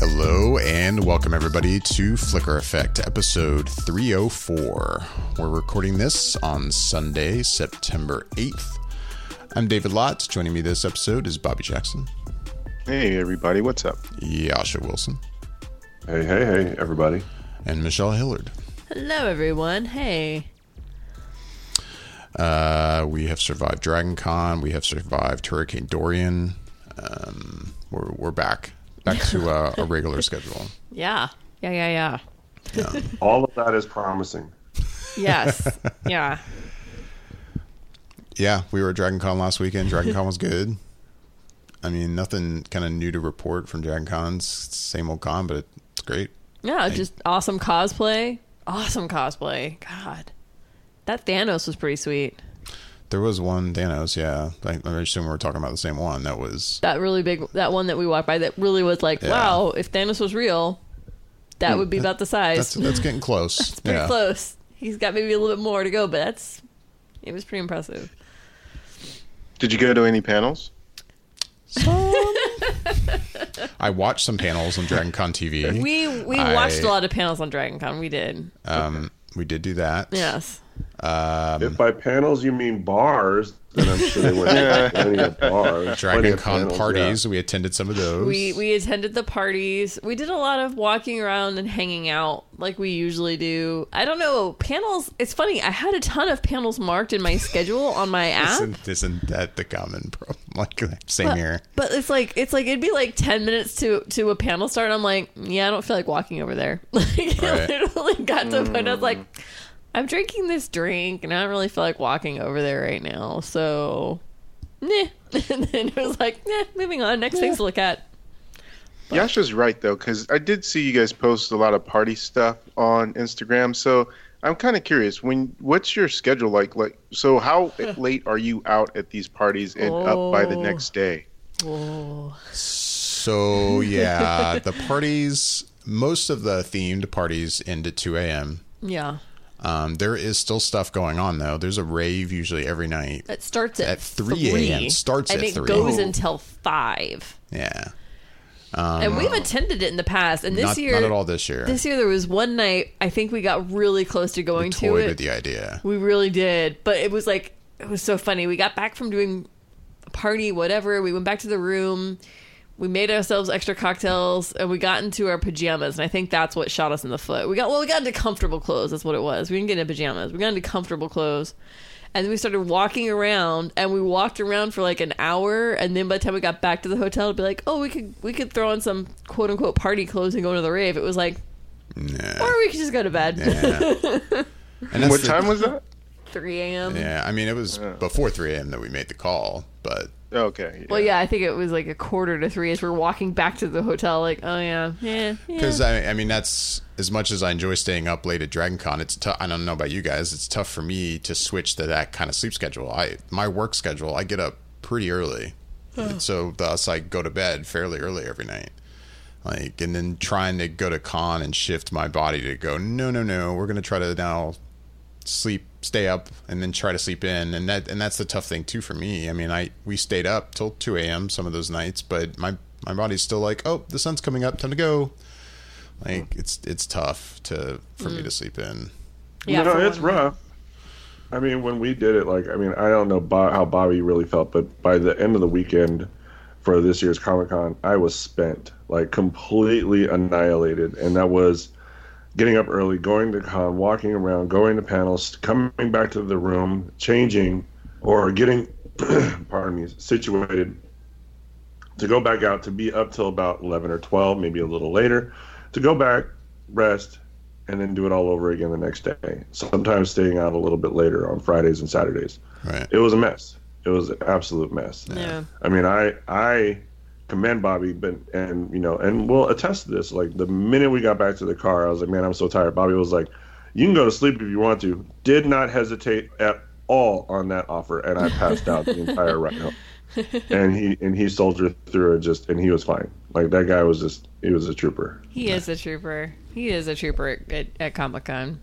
Hello and welcome everybody to Flicker Effect episode 304. We're recording this on Sunday, September 8th. I'm David Lott. Joining me this episode is Bobby Jackson, Hey everybody, what's up? Yasha Wilson, Hey, hey, hey, everybody. and Michelle Hillard. Hello, everyone. Hey. Uh, we have survived Dragon Con. We have survived Hurricane Dorian. Um, we're, we're back. Back to uh, a regular schedule. Yeah. Yeah, yeah, yeah. All of that is promising. Yes. yeah. Yeah, we were at Dragon Con last weekend. Dragon Con was good. I mean, nothing kind of new to report from Dragon Cons. Same old con, but it's great. Yeah, just awesome cosplay. Awesome cosplay. God. That Thanos was pretty sweet. There was one Thanos, yeah. I, I assume we're talking about the same one. That was That really big, that one that we walked by that really was like, Yeah. wow, if Thanos was real, that would be about the size. that's that's getting close. It's pretty yeah. close. He's got maybe a little bit more to go, but that's, it was pretty impressive. Did you go to any panels? I watched some panels on Dragon Con TV. We we I- watched a lot of panels on Dragon Con. We did. Um, we did do that. Yes. Um, if by panels you mean bars, then I'm sure they went to plenty of bars. Dragon of Con panels, parties. We attended some of those. We we attended the parties. We did a lot of walking around and hanging out like we usually do. I don't know panels. It's funny. I had a ton of panels marked in my schedule on my app. isn't, isn't that the common problem? Like same But, here. but it's like it's like it'd be like ten minutes to to a panel start. And I'm like, yeah, I don't feel like walking over there. Like it Right. literally got to a point. I was like, I'm drinking this drink, and I don't really feel like walking over there right now. So, nah. And then it was like, nah. Moving on. Next things to look at. Yasha's right though, because I did see you guys post a lot of party stuff on Instagram. So I'm kind of curious. When what's your schedule like? Like, so how late are you out at these parties and up by the Oh. next day? Whoa. So yeah, the parties. Most of the themed parties end at two a.m. Yeah. Um, there is still stuff going on though. There's a rave usually every night. It starts at, At 3 a.m. Starts and at it 3. goes Oh. until five. Yeah, and we've attended it in the past. And this Um, not, year, not at all this year. this year there was one night. I think we got really close to going to Toyed it. with the idea. We really did, but it was like it was so funny. We got back from doing a party, whatever. We went back to the room. We made ourselves extra cocktails, and we got into our pajamas. And I think that's what shot us in the foot. We got well, we got into comfortable clothes. That's what it was. We didn't get into pajamas. We got into comfortable clothes, and then we started walking around. And we walked around for like an hour. And then by the time we got back to the hotel, to be like, oh, we could we could throw on some quote unquote party clothes and go to the rave. It was like, Nah. or we could just go to bed. Yeah. And What the- time was that? 3 a.m. Yeah, I mean it was before three a.m. that we made the call, but Okay. Well, yeah, I think it was like a quarter to three as we're walking back to the hotel. Like, oh yeah, yeah, because yeah. I, I mean that's as much as I enjoy staying up late at Dragon Con. It's tough. I don't know about you guys. It's tough for me to switch to that kind of sleep schedule. I my work schedule. I get up pretty early, so thus I go to bed fairly early every night. Like and then trying to go to con and shift my body to go. No, no, no. We're gonna try to now sleep stay up and then try to sleep in. And that and that's the tough thing too for me. I mean i we stayed up till 2 a.m some of those nights but my my body's still like oh the sun's coming up time to go. Like mm. it's it's tough to for me mm. to sleep in. Yeah, no, for it's one- rough. I mean, when we did it, like, I mean, I don't know Bo- how Bobby really felt, but by the end of the weekend for this year's Comic Con, I was spent, like, completely annihilated. And that was getting up early, going to con, walking around, going to panels, coming back to the room, changing, or getting, pardon me, situated to go back out to be up till about 11 or 12, maybe a little later, to go back, rest, and then do it all over again the next day. Sometimes staying out a little bit later on Fridays and Saturdays. right It was a mess. It was an absolute mess. Yeah. I mean, I I commend Bobby, but and you know, and we'll attest to this. Like the minute we got back to the car, I was like, man, I'm so tired. Bobby was like, you can go to sleep if you want to. Did not hesitate at all on that offer, and I passed out the entire ride home. And he and he soldiered through it just, and he was fine. Like that guy was just, he was a trooper. He is a trooper. He is a trooper at, at, at Comic Con.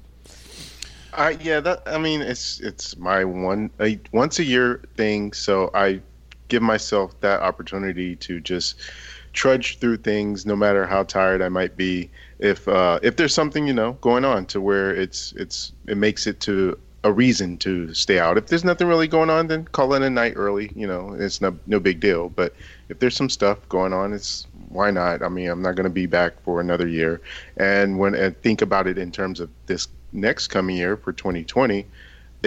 I yeah, that I mean it's it's my one a once a year thing, so I give myself that opportunity to just trudge through things no matter how tired I might be. If uh if there's something, you know, going on to where it's it's it makes it to a reason to stay out. If there's nothing really going on, then call in a night early, you know, it's no no big deal. But if there's some stuff going on, it's why not? I mean, I'm not going to be back for another year. And when I think about it in terms of this next coming year for 2020,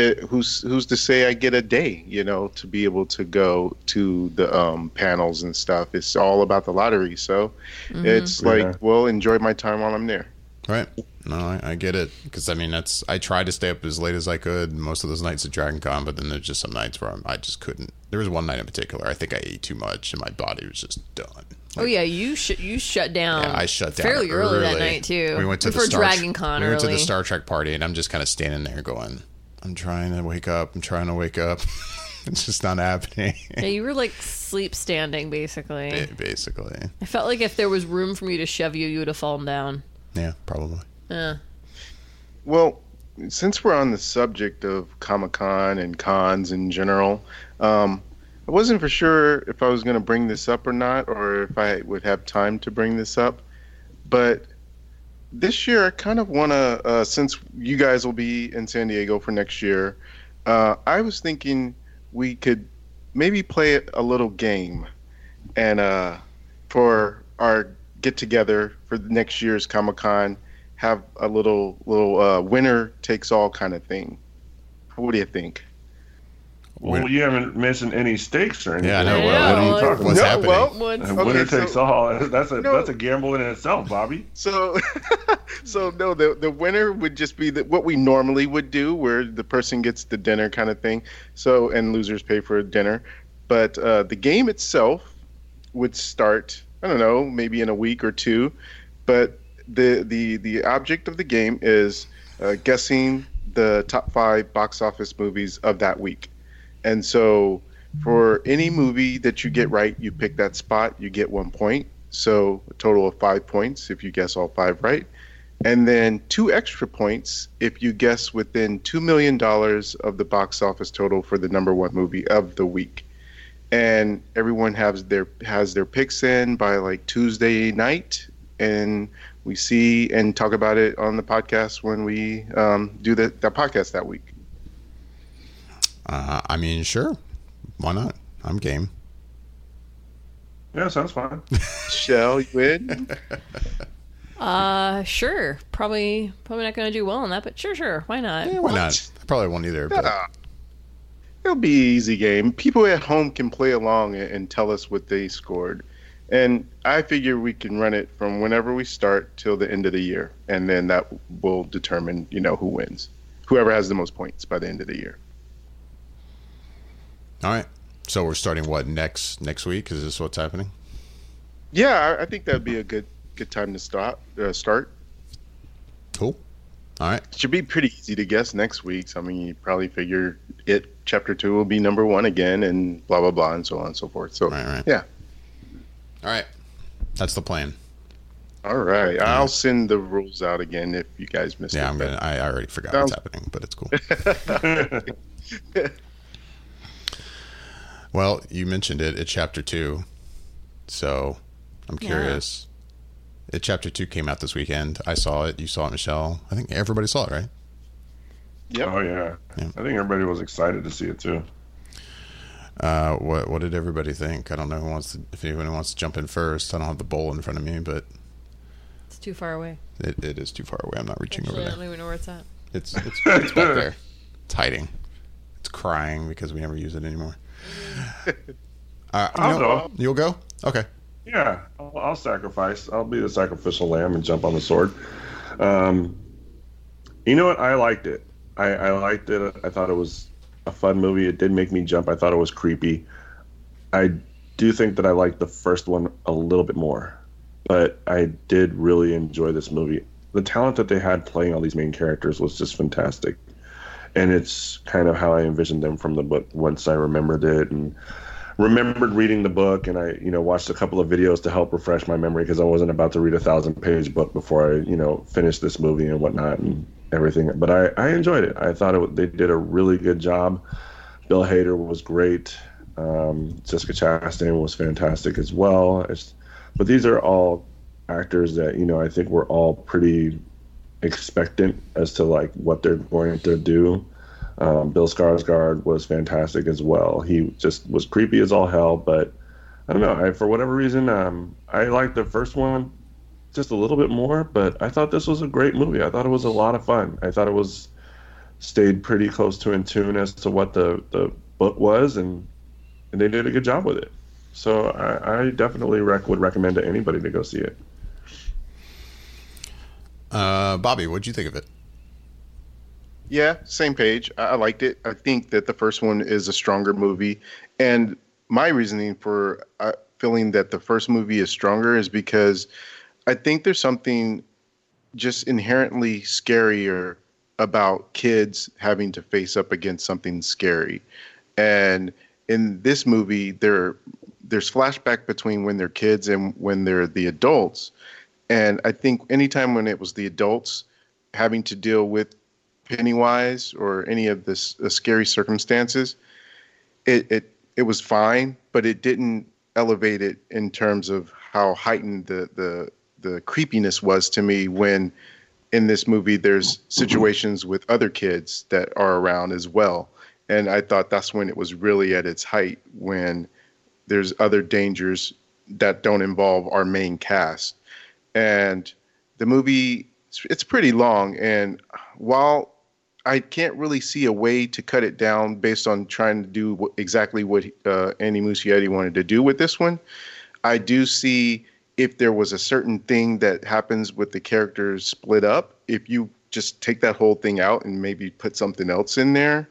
it, who's who's to say I get a day, you know, to be able to go to the um, panels and stuff? It's all about the lottery, so it's like, Yeah. well, enjoy my time while I'm there. Right. No, I, I get it because I mean that's I tried to stay up as late as I could most of those nights at Dragon Con, but then there's just some nights where I'm, I just couldn't. There was one night in particular I think I ate too much and my body was just done. Oh yeah, you sh- you shut down. Yeah, I shut down fairly early, that night too. We went to before the Star Dragon Con We went to the Star Trek party, and I'm just kind of standing there going, "I'm trying to wake up. I'm trying to wake up. it's just not happening." yeah, you were like sleep standing basically. Ba- Basically, I felt like if there was room for me to shove you, you would have fallen down. yeah, probably. Uh, Well, since we're on the subject of Comic Con and cons in general, um, I wasn't for sure if I was going to bring this up or not, or if I would have time to bring this up. But this year, I kind of want to, uh, since you guys will be in San Diego for next year, uh, I was thinking we could maybe play a little game, and uh, for our get together for next year's Comic Con have a little little uh, winner takes all kind of thing. What do you think? Well, you haven't mentioned any stakes or anything. Yeah, I know. Yeah, what, what are you like- talking? What's No, happening? well- what's, And Okay, winner so- takes all. That's a No. that's a gamble in itself, Bobby. So, so no, the the winner would just be the, what we normally would do, where the person gets the dinner kind of thing. So, and losers pay for dinner. But uh, the game itself would start. I don't know, maybe in a week or two. But the the the object of the game is uh, guessing the top five box office movies of that week. And so, for any movie that you get right, you pick that spot, you get one point. So, a total of five points if you guess all five right. And then two extra points if you guess within $2 million of the box office total for the number one movie of the week. And everyone has their has their picks in by like Tuesday night, and we see and talk about it on the podcast when we um, do the, that podcast that week. Uh, I mean, sure. Why not? I'm game. Yeah, sounds fine. Shall you in? uh, sure. Probably probably not going to do well on that, but sure, sure. Why not? Yeah, why What? not? I probably won't either. But Ah. It'll be an easy game. People at home can play along and, and tell us what they scored. And I figure we can run it from whenever we start till the end of the year. And then that will determine, you know, who wins. Whoever has the most points by the end of the year. All right. So we're starting what next next week? Is this what's happening? Yeah, I, think that'd be a good good time to start. Uh, start. Cool. All right. Should be pretty easy to guess next week. So, I mean, you probably figure it chapter two will be number one again, and blah blah blah, and so on and so forth. So, Right. Right. yeah. All right. That's the plan. All right, I'll send the rules out again if you guys missed Yeah, it. I'm gonna. I I already forgot Sounds- what's happening, but it's cool. well, you mentioned it at chapter two, so I'm Yeah. curious. It chapter two came out this weekend. I saw it. You saw it, Michelle. I think everybody saw it, right? Yep. Oh yeah. Yeah. I think everybody was excited to see it too. Uh, what What did everybody think? I don't know who wants to. If anyone wants to jump in first, I don't have the bowl in front of me, but It's too far away. it, it is too far away. I'm not reaching Actually, I over don't there. even know where it's at. It's it's, it's back there. It's hiding. It's crying because we never use it anymore. Uh, you I'll know- go. You'll go. Okay. Yeah, I'll, I'll sacrifice. I'll be the sacrificial lamb and jump on the sword. Um, you know what? I liked it. I, I liked it. I thought it was a fun movie. It did make me jump. I thought it was creepy. I do think that I liked the first one a little bit more, but I did really enjoy this movie. The talent that they had playing all these main characters was just fantastic, and it's kind of how I envisioned them from the book once I remembered it and remembered reading the book and I, you know, watched a couple of videos to help refresh my memory because I wasn't about to read a thousand page book before I, you know, finished this movie and whatnot. And everything. But I, I enjoyed it. I thought it, they did a really good job. Bill Hader was great. Um, Jessica Chastain was fantastic as well. It's, but these are all actors that you know I think we're all pretty expectant as to like what they're going to do. Um, Bill Skarsgård was fantastic as well. He just was creepy as all hell, but I don't know. I, for whatever reason, um, I liked the first one just a little bit more, but I thought this was a great movie. I thought it was a lot of fun. I thought it was stayed pretty close to in tune as to what the, the book was, and and they did a good job with it. So I, I definitely rec- would recommend to anybody to go see it. Uh, Bobby, what'd you think of it? Yeah, same page. I, liked it. I think that the first one is a stronger movie, and my reasoning for uh, feeling that the first movie is stronger is because I think there's something just inherently scarier about kids having to face up against something scary. And in this movie, there there's flashback between when they're kids and when they're the adults. And I think anytime when it was the adults having to deal with Pennywise or any of uh, scary circumstances, it, it it was fine, but it didn't elevate it in terms of how heightened the the the creepiness was to me when in this movie there's situations with other kids that are around as well. And i thought that's when it was really at its height when there's other dangers that don't involve our main cast and the movie it's pretty long and while i can't really see a way to cut it down based on trying to do exactly what uh, andy muschietti wanted to do with this one i do see if there was a certain thing that happens with the characters split up, if you just take that whole thing out and maybe put something else in there,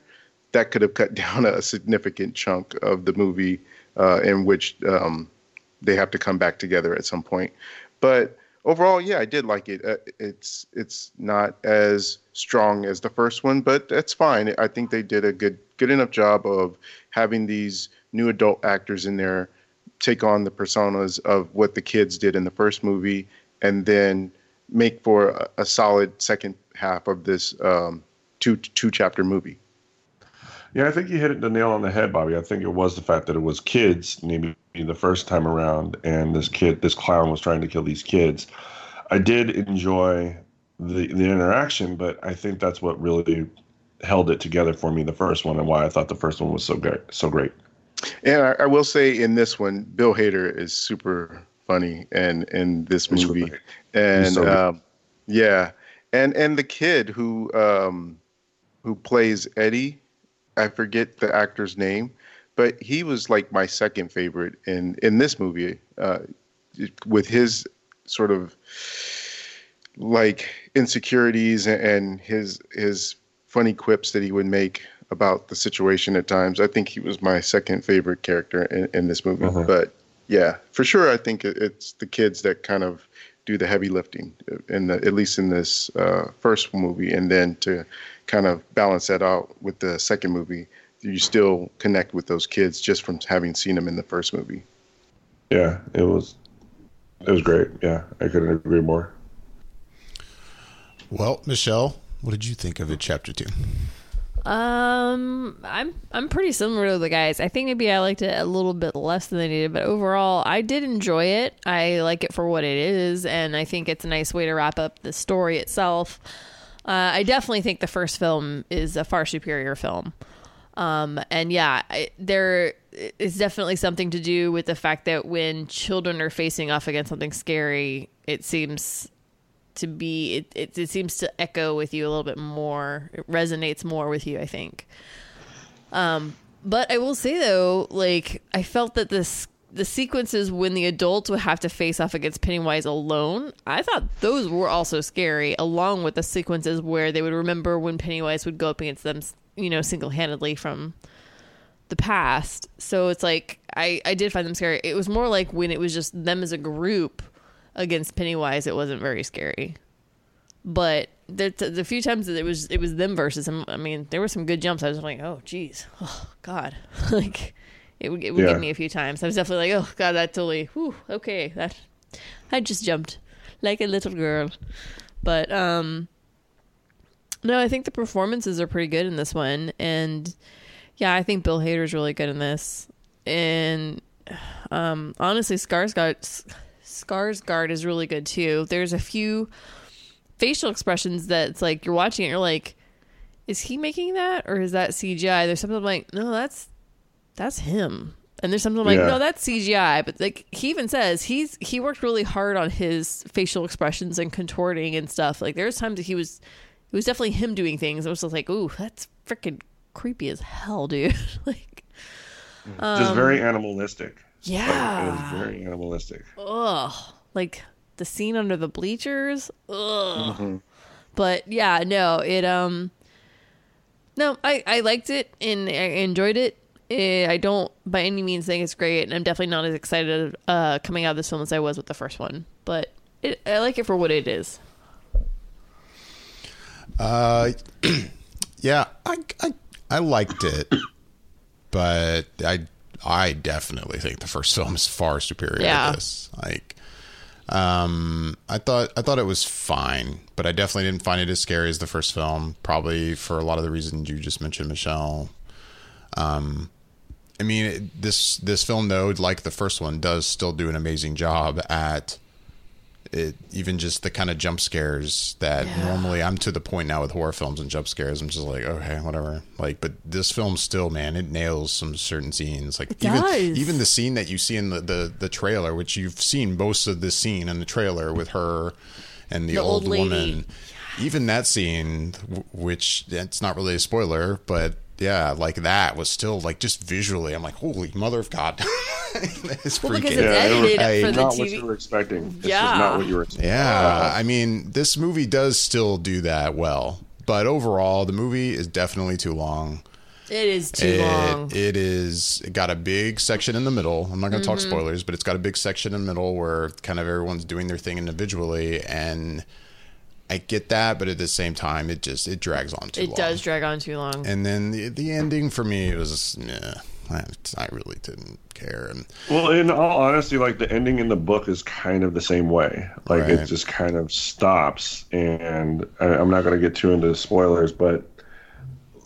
that could have cut down a significant chunk of the movie uh, in which um, they have to come back together at some point. But overall, yeah, I did like it. Uh, it's it's not as strong as the first one, but that's fine. I think they did a good good enough job of having these new adult actors in there take on the personas of what the kids did in the first movie, and then make for a, a solid second half of this um, two two chapter movie. Yeah, I think you hit it the nail on the head, Bobby. I think it was the fact that it was kids, maybe the first time around, and this kid, this clown, was trying to kill these kids. I did enjoy the the interaction, but I think that's what really held it together for me the first one, and why I thought the first one was so great. So great. And I, I, will say in this one, Bill Hader is super funny and in this movie, and so um, yeah, and and the kid who um, who plays Eddie, I forget the actor's name, but he was like my second favorite in in this movie, uh, with his sort of like insecurities and his his funny quips that he would make about the situation at times. I think he was my second favorite character in, in this movie. Uh-huh. But yeah, for sure, I think it's the kids that kind of do the heavy lifting in the, at least in this uh, first movie, and then to kind of balance that out with the second movie, you still connect with those kids just from having seen them in the first movie. Yeah, it was it was great. Yeah, I couldn't agree more. Well, Michelle, what did you think of it, chapter two? Um, I'm I'm pretty similar to the guys. I think maybe I liked it a little bit less than they needed, but overall, I did enjoy it. I like it for what it is, and I think it's a nice way to wrap up the story itself. Uh, I definitely think the first film is a far superior film. Um, and yeah, I, there is definitely something to do with the fact that when children are facing off against something scary, it seems to be it, it, it seems to echo with you a little bit more it resonates more with you i think um but i will say though like i felt that this the sequences when the adults would have to face off against Pennywise alone, I thought those were also scary, along with the sequences where they would remember when Pennywise would go up against them, you know, single handedly from the past. So it's like I I did find them scary. It was more like when it was just them as a group against Pennywise, it wasn't very scary. But the, the few times that it was it was them versus him, I mean, there were some good jumps. I was like, oh, geez, oh God, like it would, it would yeah. get me a few times. I was definitely like, oh God, that totally, whew, okay, that I just jumped like a little girl. But um, No, I think the performances are pretty good in this one, and yeah, I think Bill Hader's really good in this, and um, honestly, Skarsgård Skarsgård is really good too. There's a few facial expressions that it's like you're watching it, you're like, is he making that or is that CGI? There's something like, no, that's that's him. And there's something I'm like, Yeah. no, that's CGI. But like he even says he's he worked really hard on his facial expressions and contorting and stuff. Like there's times that he was it was definitely him doing things. I was just like, ooh, that's freaking creepy as hell, dude. like Just very animalistic. Like, it yeah. is very animalistic. ugh, like the scene under the bleachers. Ugh. But yeah, no, it um, no, I I liked it and I enjoyed it. Eh, I don't by any means think it's great, and I'm definitely not as excited uh coming out of this film as I was with the first one. But it, I like it for what it is. Uh, yeah, I, I I liked it, but I I definitely think the first film is far superior Yeah. to this. Like, um, I thought I thought it was fine, but I definitely didn't find it as scary as the first film. Probably for a lot of the reasons you just mentioned, Michelle. Um, I mean, this this film though, like the first one, does still do an amazing job at it. Even just the kind of jump scares that Yeah. normally I'm to the point now with horror films and jump scares. I'm just like, okay, whatever. Like, but this film still, man, it nails some certain scenes. Like It even does. even the scene that you see in the, the the trailer, which you've seen most of the scene in the trailer with her and the, The old, old woman. Even that scene, which it's not really a spoiler, but yeah, like that was still like just visually, I'm like, holy mother of God, it's Well, freaking. it's Yeah, it was edited for the not what you were expecting. It's Yeah. just not what you were expecting. Yeah, I mean, this movie does still do that well, but overall, the movie is definitely too long. It is too It, long. it is. It got a big section in the middle. I'm not going to talk Mm-hmm. spoilers, but it's got a big section in the middle where kind of everyone's doing their thing individually, and I get that, but at the same time, it just it drags on too it long. does drag on too long. And then the the ending for me was, meh, I, I really didn't care. And Well, in all honesty, like the ending in the book is kind of the same way. Like Right. it just kind of stops, and I, I'm not going to get too into spoilers, but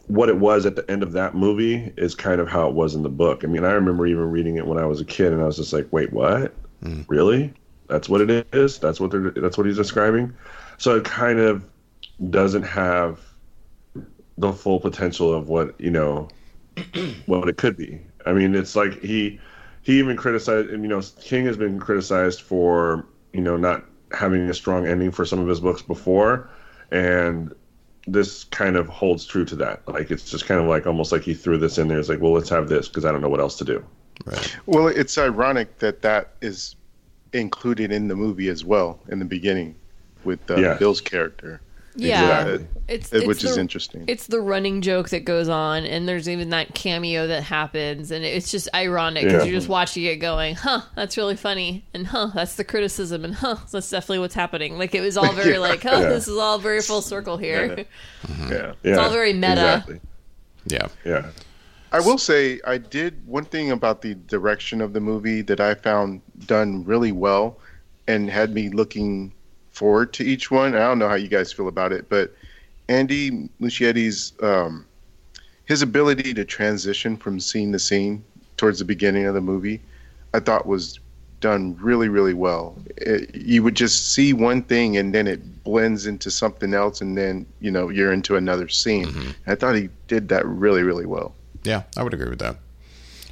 what it was at the end of that movie is kind of how it was in the book. I mean, I remember even reading it when I was a kid, and I was just like, "Wait, what? Mm. Really? That's what it is? That's what they're that's what he's describing." So it kind of doesn't have the full potential of what you know what it could be. I mean, it's like he he even criticized, and you know, King has been criticized for you know not having a strong ending for some of his books before, and this kind of holds true to that. Like it's just kind of like almost like he threw this in there. It's like, well, let's have this because I don't know what else to do. right, Well, it's ironic that that is included in the movie as well in the beginning with uh, Yeah. Bill's character, yeah, Exactly. it's, it's which is the- interesting. It's the running joke that goes on, and there's even that cameo that happens, and it's just ironic because Yeah. you're just watching it, going, "Huh, that's really funny," and "Huh, that's the criticism," and "Huh, that's definitely what's happening." Like it was all very like, "Huh, Yeah. this is all very full circle here." Yeah, yeah, all very meta. Exactly. yeah, Yeah, I will say I did one thing about the direction of the movie that I found done really well and had me looking forward to each one. I don't know how you guys feel about it, but Andy Muschietti's um, his ability to transition from scene to scene towards the beginning of the movie, I thought was done really, really well. It, you would just see one thing and then it blends into something else, and then you know you're into another scene. I thought he did that really, really well. yeah. I would agree with that.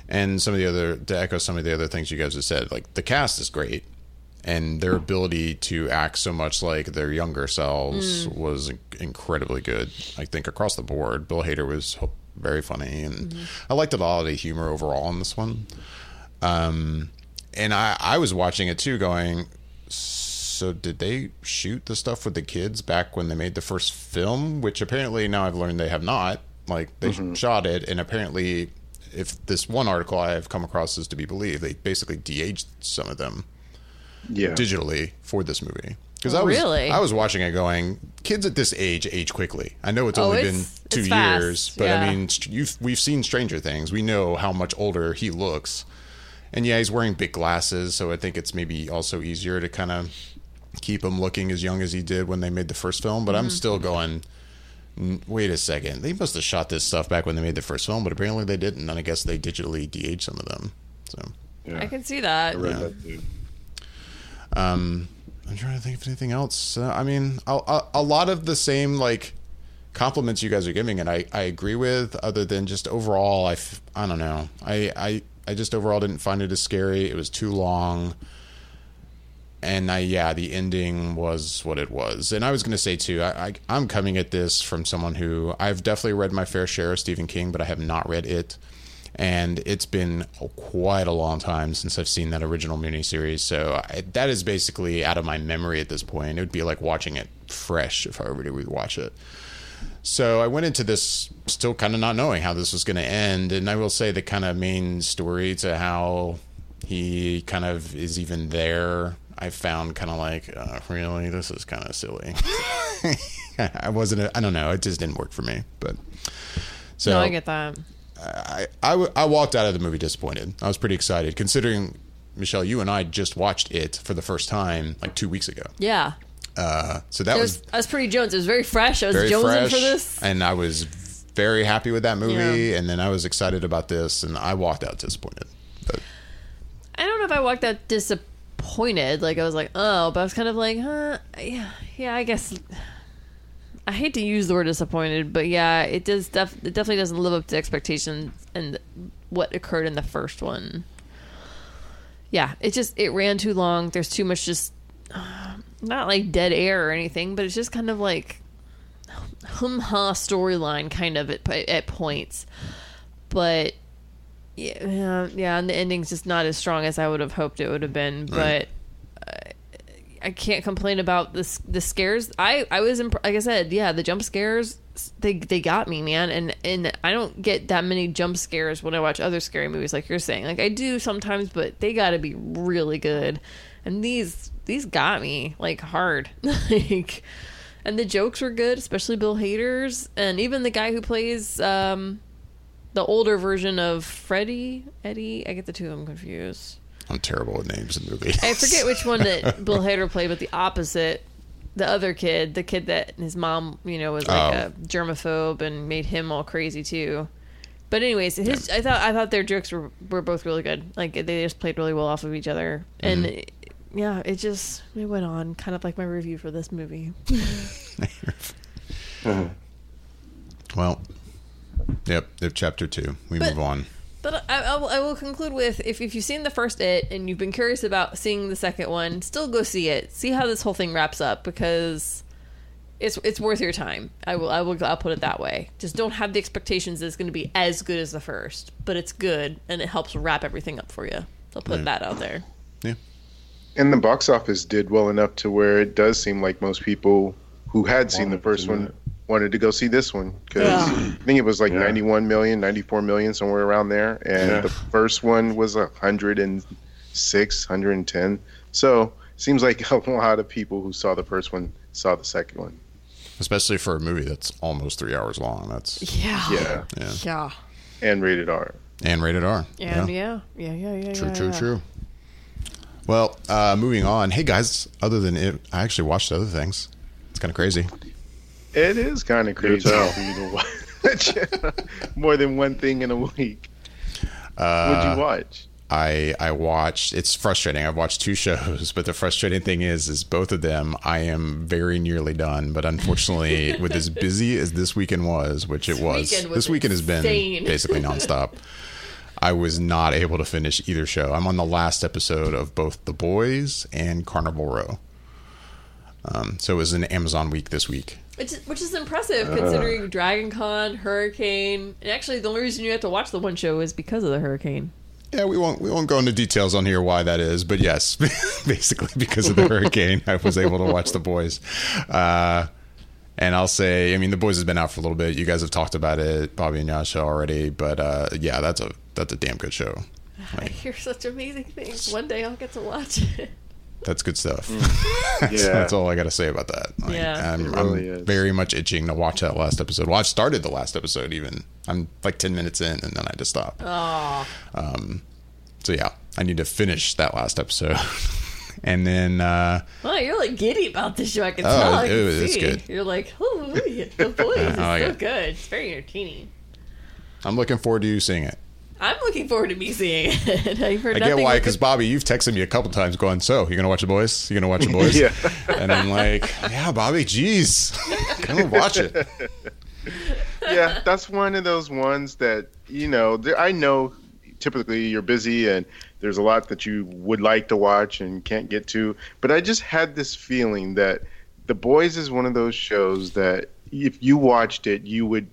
And some of the other to echo some of the other things you guys have said, like the cast is great, and their ability to act so much like their younger selves mm. was incredibly good. I think across the board, Bill Hader was very funny, and mm-hmm. I liked a lot of the humor overall in this one. Um, and I I was watching it too, going, so did they shoot the stuff with the kids back when they made the first film? Which apparently now I've learned they have not. Like they mm-hmm. shot it, and apparently, if this one article I have come across is to be believed, they basically de-aged some of them Yeah. digitally for this movie. Because Oh, I was really? I was watching it going, kids at this age age quickly. I know it's Oh, only it's- been two it's fast, years, but yeah. I mean, you've, we've seen Stranger Things. We know how much older he looks, and yeah, he's wearing big glasses, so I think it's maybe also easier to kind of keep him looking as young as he did when they made the first film. But I'm Mm-hmm. still going, "Mm, wait a second, they must have shot this stuff back when they made the first film, but apparently they didn't. And I guess they digitally de-aged some of them. So, Yeah. I can see that. I read Yeah. that too. Um, I'm trying to think of anything else. Uh, I mean, a, a, a lot of the same like compliments you guys are giving, and I, I agree with. Other than just overall, I, f- I don't know. I, I I just overall didn't find it as scary. It was too long. And I, yeah, the ending was what it was. And I was to say too, I, I, I'm coming at this from someone who I've definitely read my fair share of Stephen King, but I have not read it. And it's been quite a long time since I've seen that original miniseries. So I, that is basically out of my memory at this point. It would be like watching it fresh if I were to rewatch it. So I went into this still kind of not knowing how this was going to end, and I will say the kind of main story to how he kind of is even there. I found kind of like, uh, really, this is kind of silly. I wasn't. I don't know. It just didn't work for me. But so no, I get that. I, I, I walked out of the movie disappointed. I was pretty excited considering Michelle, you and I just watched it for the first time like two weeks ago. Yeah. Uh, so that was was, I was pretty Jones. It was very fresh. I was jonesing fresh, for this. and I was very happy with that movie. Yeah. And then I was excited about this, and I walked out disappointed. But I don't know if I walked out disappointed. Like I was like, oh, but I was kind of like, huh, yeah, yeah. I guess I hate to use the word disappointed, but yeah, it does. Def- it definitely doesn't live up to expectations and what occurred in the first one. Yeah, it just it ran too long. There's too much just not like dead air or anything, but it's just kind of like hum ha storyline kind of at at points. But yeah, yeah, yeah, and the ending's just not as strong as I would have hoped it would have been. Right. But uh, I can't complain about this. The scares, I, I was imp- like I said, yeah, the jump scares, they they got me, man. And and I don't get that many jump scares when I watch other scary movies, like you're saying. Like I do sometimes, but they got to be really good. And these these got me like hard, like. And the jokes were good, especially Bill Hader's, and even the guy who plays um, the older version of Freddy, Eddie. I get the two of them confused. I'm terrible with names in movies. I forget which one that Bill Hader played, but the opposite, the other kid, the kid that his mom, you know, was like Oh. a germaphobe and made him all crazy too. But anyways, his I thought I thought their jokes were were both really good. Like they just played really well off of each other, and it- yeah, it just it went on kind of like my review for this movie. well, yep. It chapter two, we But- move on. But I, I, will, I will conclude with if, if you've seen the first It and you've been curious about seeing the second one, still go see it. See how this whole thing wraps up because it's it's worth your time. I will I will I'll put it that way. Just don't have the expectations that it's going to be as good as the first, but it's good and it helps wrap everything up for you. I'll put Right. that out there. Yeah. And the box office did well enough to where it does seem like most people who had seen the first one know. Wanted to go see this one because Yeah. I think it was like Yeah. 91 million, 94 million, somewhere around there, and Yeah. the first one was 106, 110. So seems like a lot of people who saw the first one saw the second one. Especially for a movie that's almost three hours long. That's Yeah. Yeah, yeah, Yeah. and rated R. and rated R. And yeah. Yeah, yeah, yeah. True, yeah, true, yeah. true. Well, uh, moving on. Hey guys, other than it, I actually watched other things. It's kind of crazy. It is kind of crazy for you to watch more than one thing in a week. Uh, What'd you watch? I I watched. It's frustrating. I've watched two shows, but the frustrating thing is, is both of them I am very nearly done. But unfortunately, with as busy as this weekend was, which it was, weekend was this weekend has been basically nonstop. I was not able to finish either show. I'm on the last episode of both The Boys and Carnival Row. Um, so it was an Amazon week this week. Which is, which is impressive considering Dragon Con, Hurricane, and actually the only reason you have to watch the one show is because of the hurricane. Yeah, we won't we won't go into details on here why that is, but yes, basically because of the hurricane, I was able to watch the boys. Uh, and I'll say, I mean, the boys has been out for a little bit. You guys have talked about it, Bobby and Yasha already, but uh, yeah, that's a that's a damn good show. I hear such amazing things. One day I'll get to watch it. That's good stuff. that's, Yeah. that's all I got to say about that. Like, Yeah. I'm, really I'm very much itching to watch that last episode. Well, I've started the last episode even. I'm like ten minutes in, and then I just stop. Oh, So yeah, I need to finish that last episode And then uh, Well, you're like giddy about this show. I can Oh, tell. I it- can it was see. good. You're like, oh, the boys is I so it. good. It's very entertaining. I'm looking forward to you seeing it. I'm looking forward to me seeing it. I've heard I get why, because good- Bobby, you've texted me a couple times going, "So, you're gonna watch the boys? You're gonna watch the boys?" Yeah. and I'm like, "Yeah, Bobby, jeez, come watch it." yeah, that's one of those ones that you know. There, I know typically you're busy and there's a lot that you would like to watch and can't get to, but I just had this feeling that The Boys is one of those shows that if you watched it, you would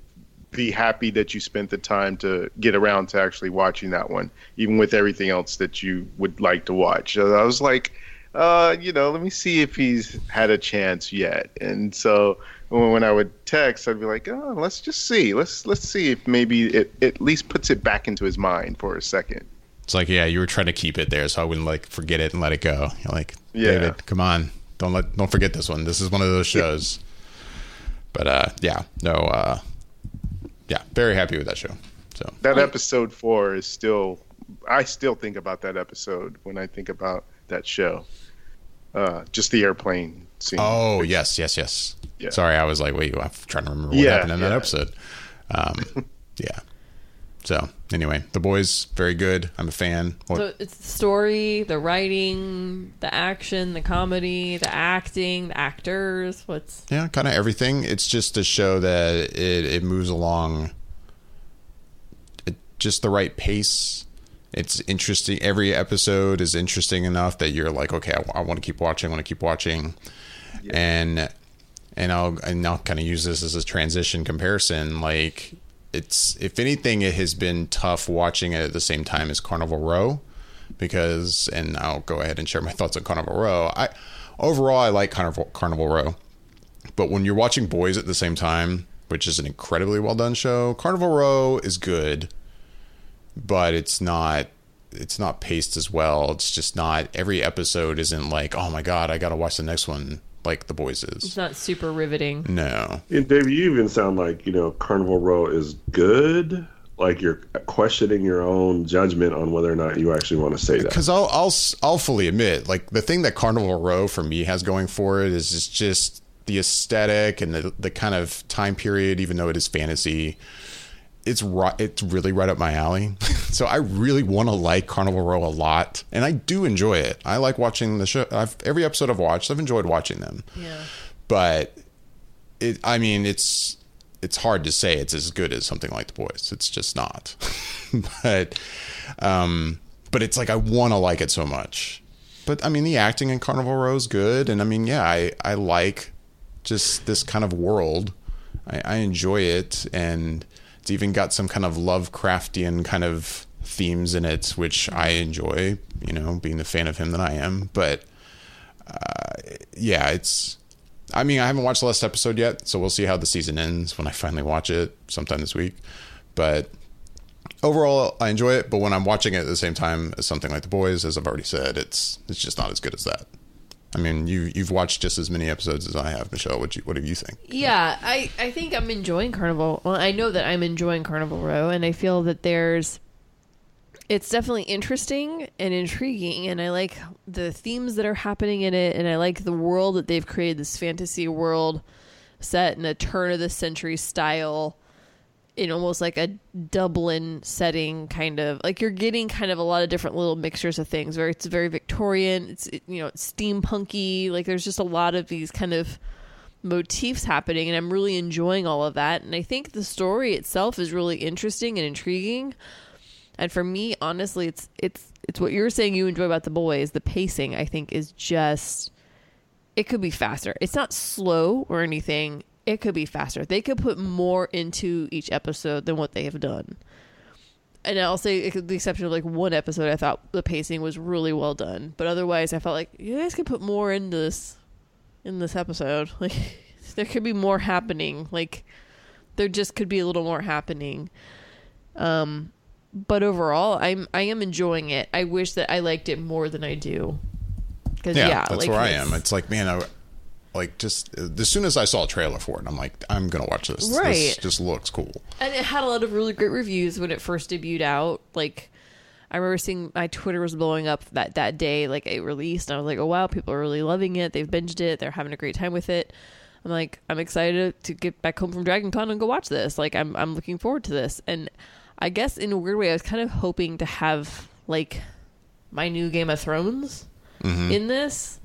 be happy that you spent the time to get around to actually watching that one, even with everything else that you would like to watch. So I was like, uh, you know, let me see if he's had a chance yet. And so when I would text, I'd be like, oh, let's just see. Let's let's see if maybe it, it at least puts it back into his mind for a second. It's like, yeah, you were trying to keep it there, so I wouldn't like forget it and let it go. You're like, Yeah. David, come on, don't let, don't forget this one. This is one of those shows. But uh, yeah, no, uh, yeah, very happy with that show. So That episode four is still, I still think about that episode when I think about that show. Uh, just the airplane scene. Oh yes, yes, yes. Yeah. Sorry, I was like, wait, I'm trying to remember what Yeah, happened in that episode. Um, yeah. So anyway, the boys very good. I'm a fan. What- So it's the story, the writing, the action, the comedy, the acting, the actors. What's yeah, kind of everything. It's just a show that it it moves along at just the right pace. It's interesting. Every episode is interesting enough that you're like, okay, I, want to keep watching. I want to keep watching, and and I'll and I'll kind of use this as a transition comparison. Like it's if anything, it has been tough watching it at the same time as Carnival Row because and I'll go ahead and share my thoughts on Carnival Row. I overall I like Carnival Carnival Row. But when you're watching Boys at the same time, which is an incredibly well done show, Carnival Row is good, but it's not it's not paced as well. It's just not every episode isn't like, "Oh my god, I got to watch the next one." Like the boys is. it's not super riveting. No. And Dave, you even sound like you know Carnival Row is good. Like you're questioning your own judgment on whether or not you actually want to say that. Because I'll, I'll I'll fully admit, like the thing that Carnival Row for me has going for it is it's just the aesthetic and the the kind of time period. Even though it is fantasy, it's right. It's really right up my alley. so I really want to like Carnival Row a lot, and I do enjoy it. I like watching the show. I've, every episode I've watched, I've enjoyed watching them. Yeah. But it, I mean, it's it's hard to say it's as good as something like The Boys. It's just not. but um, but it's like I want to like it so much. But I mean, the acting in Carnival Row is good, and I mean, yeah, I I like just this kind of world. I, I enjoy it, and it's even got some kind of Lovecraftian kind of themes in it, which I enjoy. You know, being the fan of him that I am, but uh, yeah, it's. I mean, I haven't watched the last episode yet, so we'll see how the season ends when I finally watch it sometime this week. But overall, I enjoy it. But when I'm watching it at the same time as something like The Boys, as I've already said, it's it's just not as good as that. I mean, you you've watched just as many episodes as I have, Michelle. What you, what do you think? Yeah, I, I think I'm enjoying Carnival. Well, I know that I'm enjoying Carnival Row, and I feel that there's. It's definitely interesting and intriguing, and I like the themes that are happening in it, and I like the world that they've created this fantasy world set in a turn of the century style in almost like a Dublin setting, kind of like you're getting kind of a lot of different little mixtures of things. Where it's very Victorian, it's it- you know steampunky. Like there's just a lot of these kind of motifs happening, and I'm really enjoying all of that. And I think the story itself is really interesting and intriguing. And for me, honestly, it's it's it's what you're saying you enjoy about the boys. The pacing, I think, is just it could be faster. It's not slow or anything. It could be faster. They could put more into each episode than what they have done. And I'll say, the exception of like one episode, I thought the pacing was really well done. But otherwise, I felt like you guys could put more into this in this episode. Like there could be more happening. Like there just could be a little more happening. Um, but overall, I'm I am enjoying it. I wish that I liked it more than I do. Because Yeah, yeah, that's like, where I am. It's like, man, I like just as soon as I saw a trailer for it, I'm like, I'm gonna watch this. This Right. just looks cool. And it had a lot of really great reviews when it first debuted out. Like, I remember seeing my Twitter was blowing up that that day, like it released, and I was like, oh wow, people are really loving it. They've binged it. They're having a great time with it. I'm like, I'm excited to get back home from Dragon Con and go watch this. Like, I'm I'm looking forward to this. And I guess in a weird way, I was kind of hoping to have like my new Game of Thrones mm-hmm. in this,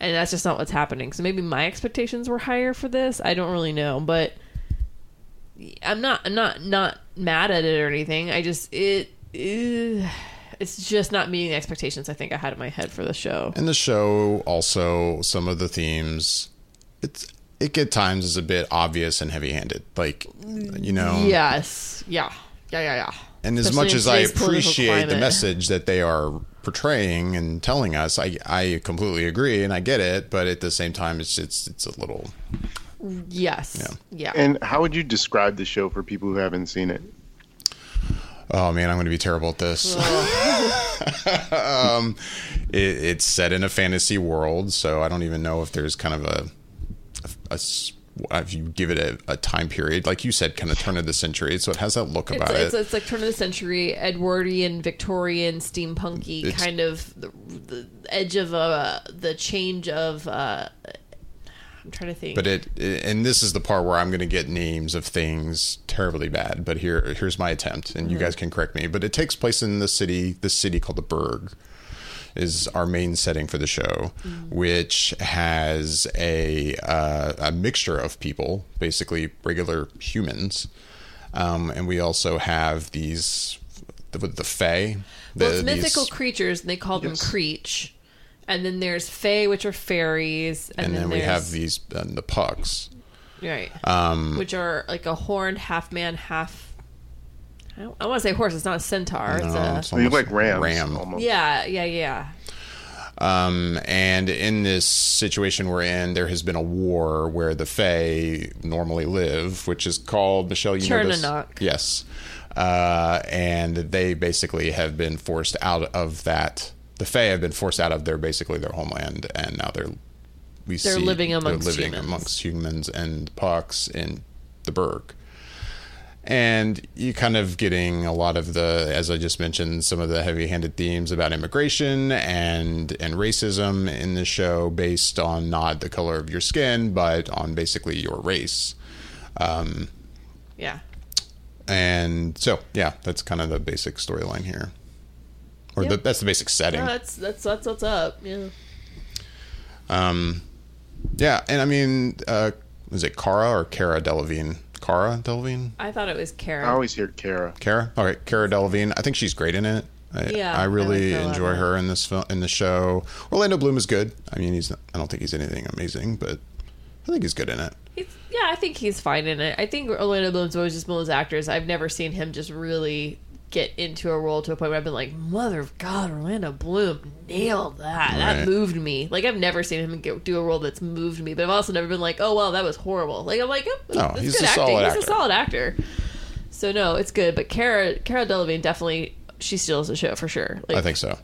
and that's just not what's happening. So maybe my expectations were higher for this. I don't really know, but I'm not I'm not not mad at it or anything. I just it. it's just not meeting the expectations I think I had in my head for the show. And the show also some of the themes it's it at times is a bit obvious and heavy handed. Like you know Yes. Yeah. Yeah. Yeah. Yeah. and as Especially much as I appreciate the message that they are portraying and telling us, I I completely agree and I get it, but at the same time it's it's it's a little Yes. Yeah. yeah. And how would you describe the show for people who haven't seen it? Oh man, I'm going to be terrible at this. um, it, it's set in a fantasy world, so I don't even know if there's kind of a, a- a s- if you give it a, a time period, like you said, kind of turn of the century. So it has that look about it's, it. it's like turn of the century, Edwardian, Victorian, steampunky It's- kind of the, the edge of uh, the change of. Uh, I'm trying to think. but it, it- and this is the part where I'm going to get names of things terribly bad. But here, here's my attempt, and Mm-hmm. you guys can correct me. But it takes place in the city, the city called the Burgue, is our main setting for the show, Mm-hmm. which has a uh, a mixture of people, basically regular humans, um, and we also have these the, the Fae. The, well, it's mythical these- creatures, and they call them Creech. And then there's Fae, which are fairies, and, and then, we have these uh, the pucks. right, Um, which are like a horned half man, half. I, I want to say horse. It's not a centaur. it's a it's They look almost like rams. Ram. Almost. yeah, yeah, yeah. Um, and in this situation we're in, there has been a war where the Fae normally live, which is called Michelle. You know this? Tirnanoc. Yes. Uh, and they basically have been forced out of that. The Fae have been forced out of their basically their homeland, and now they're we They're see living amongst they're living humans. amongst humans and pucks in the Burgue. And you kind of getting a lot of the, as I just mentioned, some of the heavy-handed themes about immigration and and racism in the show, based on not the color of your skin, but on basically your race. Um, Yeah. and so, yeah, that's kind of the basic storyline here, or Yeah. the, that's the basic setting. No, that's that's that's what's up. Yeah. Um, yeah, and I mean, uh, is it Cara or Cara Delevingne? Cara Delevingne? I thought it was Kara. I always hear Kara. Cara? Okay, Cara Delevingne. I think she's great in it. I, Yeah, I I really like her a lot. enjoy her in this film, in the show. Orlando Bloom is good. I mean, he's. I don't think he's anything amazing, but I think he's good in it. He's, yeah, I think he's fine in it. I think Orlando Bloom's always just one of those actors. I've never seen him just really get into a role to a point where I've been like, Mother of God, Orlando Bloom nailed that. Right. That moved me. Like I've never seen him get, do a role that's moved me, but I've also never been like, Oh wow, that was horrible. Like I'm like, oh, No, he's good a acting. solid he's actor. a solid actor. So no, it's good. But Cara Cara Delevingne definitely she steals the show for sure. Like, I think so.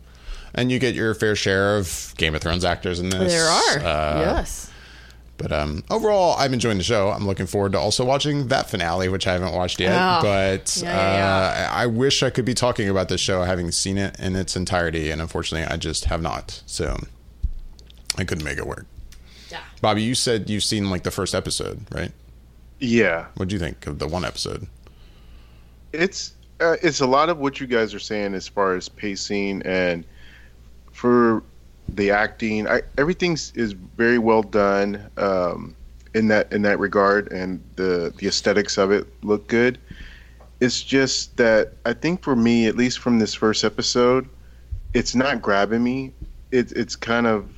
And you get your fair share of Game of Thrones actors in this. there are Uh, yes. But um, overall, I'm enjoying the show. I'm looking forward to also watching that finale, which I haven't watched yet. Oh. But Yeah, yeah, Uh, I wish I could be talking about this show having seen it in its entirety, and unfortunately, I just have not. So I couldn't make it work. Yeah. Bobby, you said you've seen like the first episode, right? Yeah, What do you think of the one episode? it's uh, it's a lot of what you guys are saying as far as pacing and for the acting. I, everything's is very well done um, in that in that regard, and the the aesthetics of it look good. It's just that I think for me, at least from this first episode, it's not grabbing me. It's it's kind of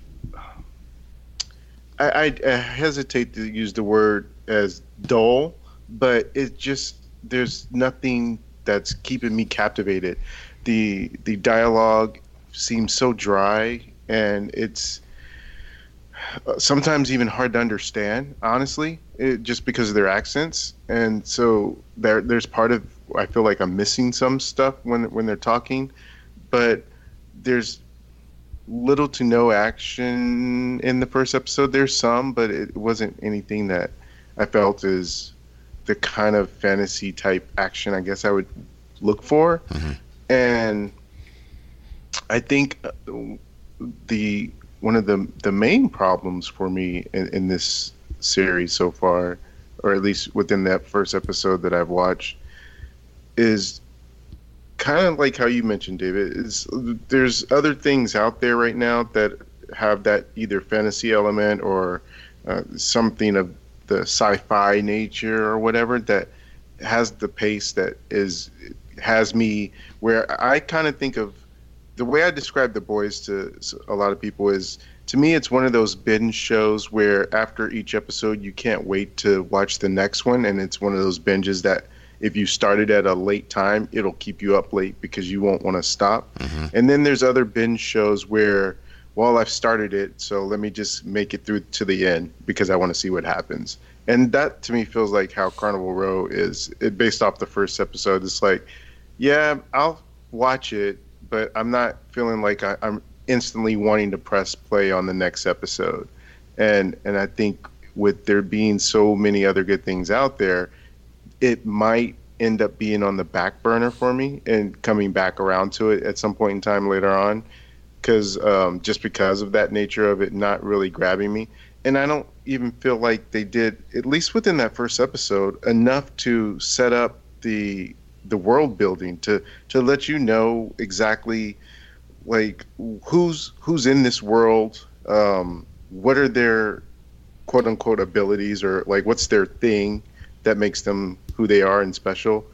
I, I, I hesitate to use the word as dull, but it just there's nothing that's keeping me captivated. The the dialogue seems so dry, and it's uh, sometimes even hard to understand. Honestly, it, just because of their accents, and so there there's part of I feel like I'm missing some stuff when when they're talking, but there's little to no action in the first episode. There's some, but it wasn't anything that I felt is the kind of fantasy type action I guess I would look for. And I think uh, the one of the the main problems for me in, in this series so far, or at least within that first episode that I've watched, is kind of like how you mentioned, David. Is there's other things out there right now that have that either fantasy element or uh, something of the sci-fi nature or whatever that has the pace that is has me where I kind of think of the way I describe the boys to a lot of people is to me it's one of those binge shows where after each episode you can't wait to watch the next one. And it's one of those binges that if you started at a late time it'll keep you up late because you won't want to stop. Mm-hmm. and then there's other binge shows where well I've started it so let me just make it through to the end because I want to see what happens. And that to me feels like how Carnival Row is it based off the first episode it's like yeah I'll watch it but I'm not feeling like I, I'm instantly wanting to press play on the next episode. And and I think with there being so many other good things out there, it might end up being on the back burner for me and coming back around to it at some point in time later on, because um, just because of that nature of it not really grabbing me. And I don't even feel like they did, at least within that first episode, enough to set up the the world building to to let you know exactly like who's who's in this world um what are their quote unquote abilities or like what's their thing that makes them who they are and special.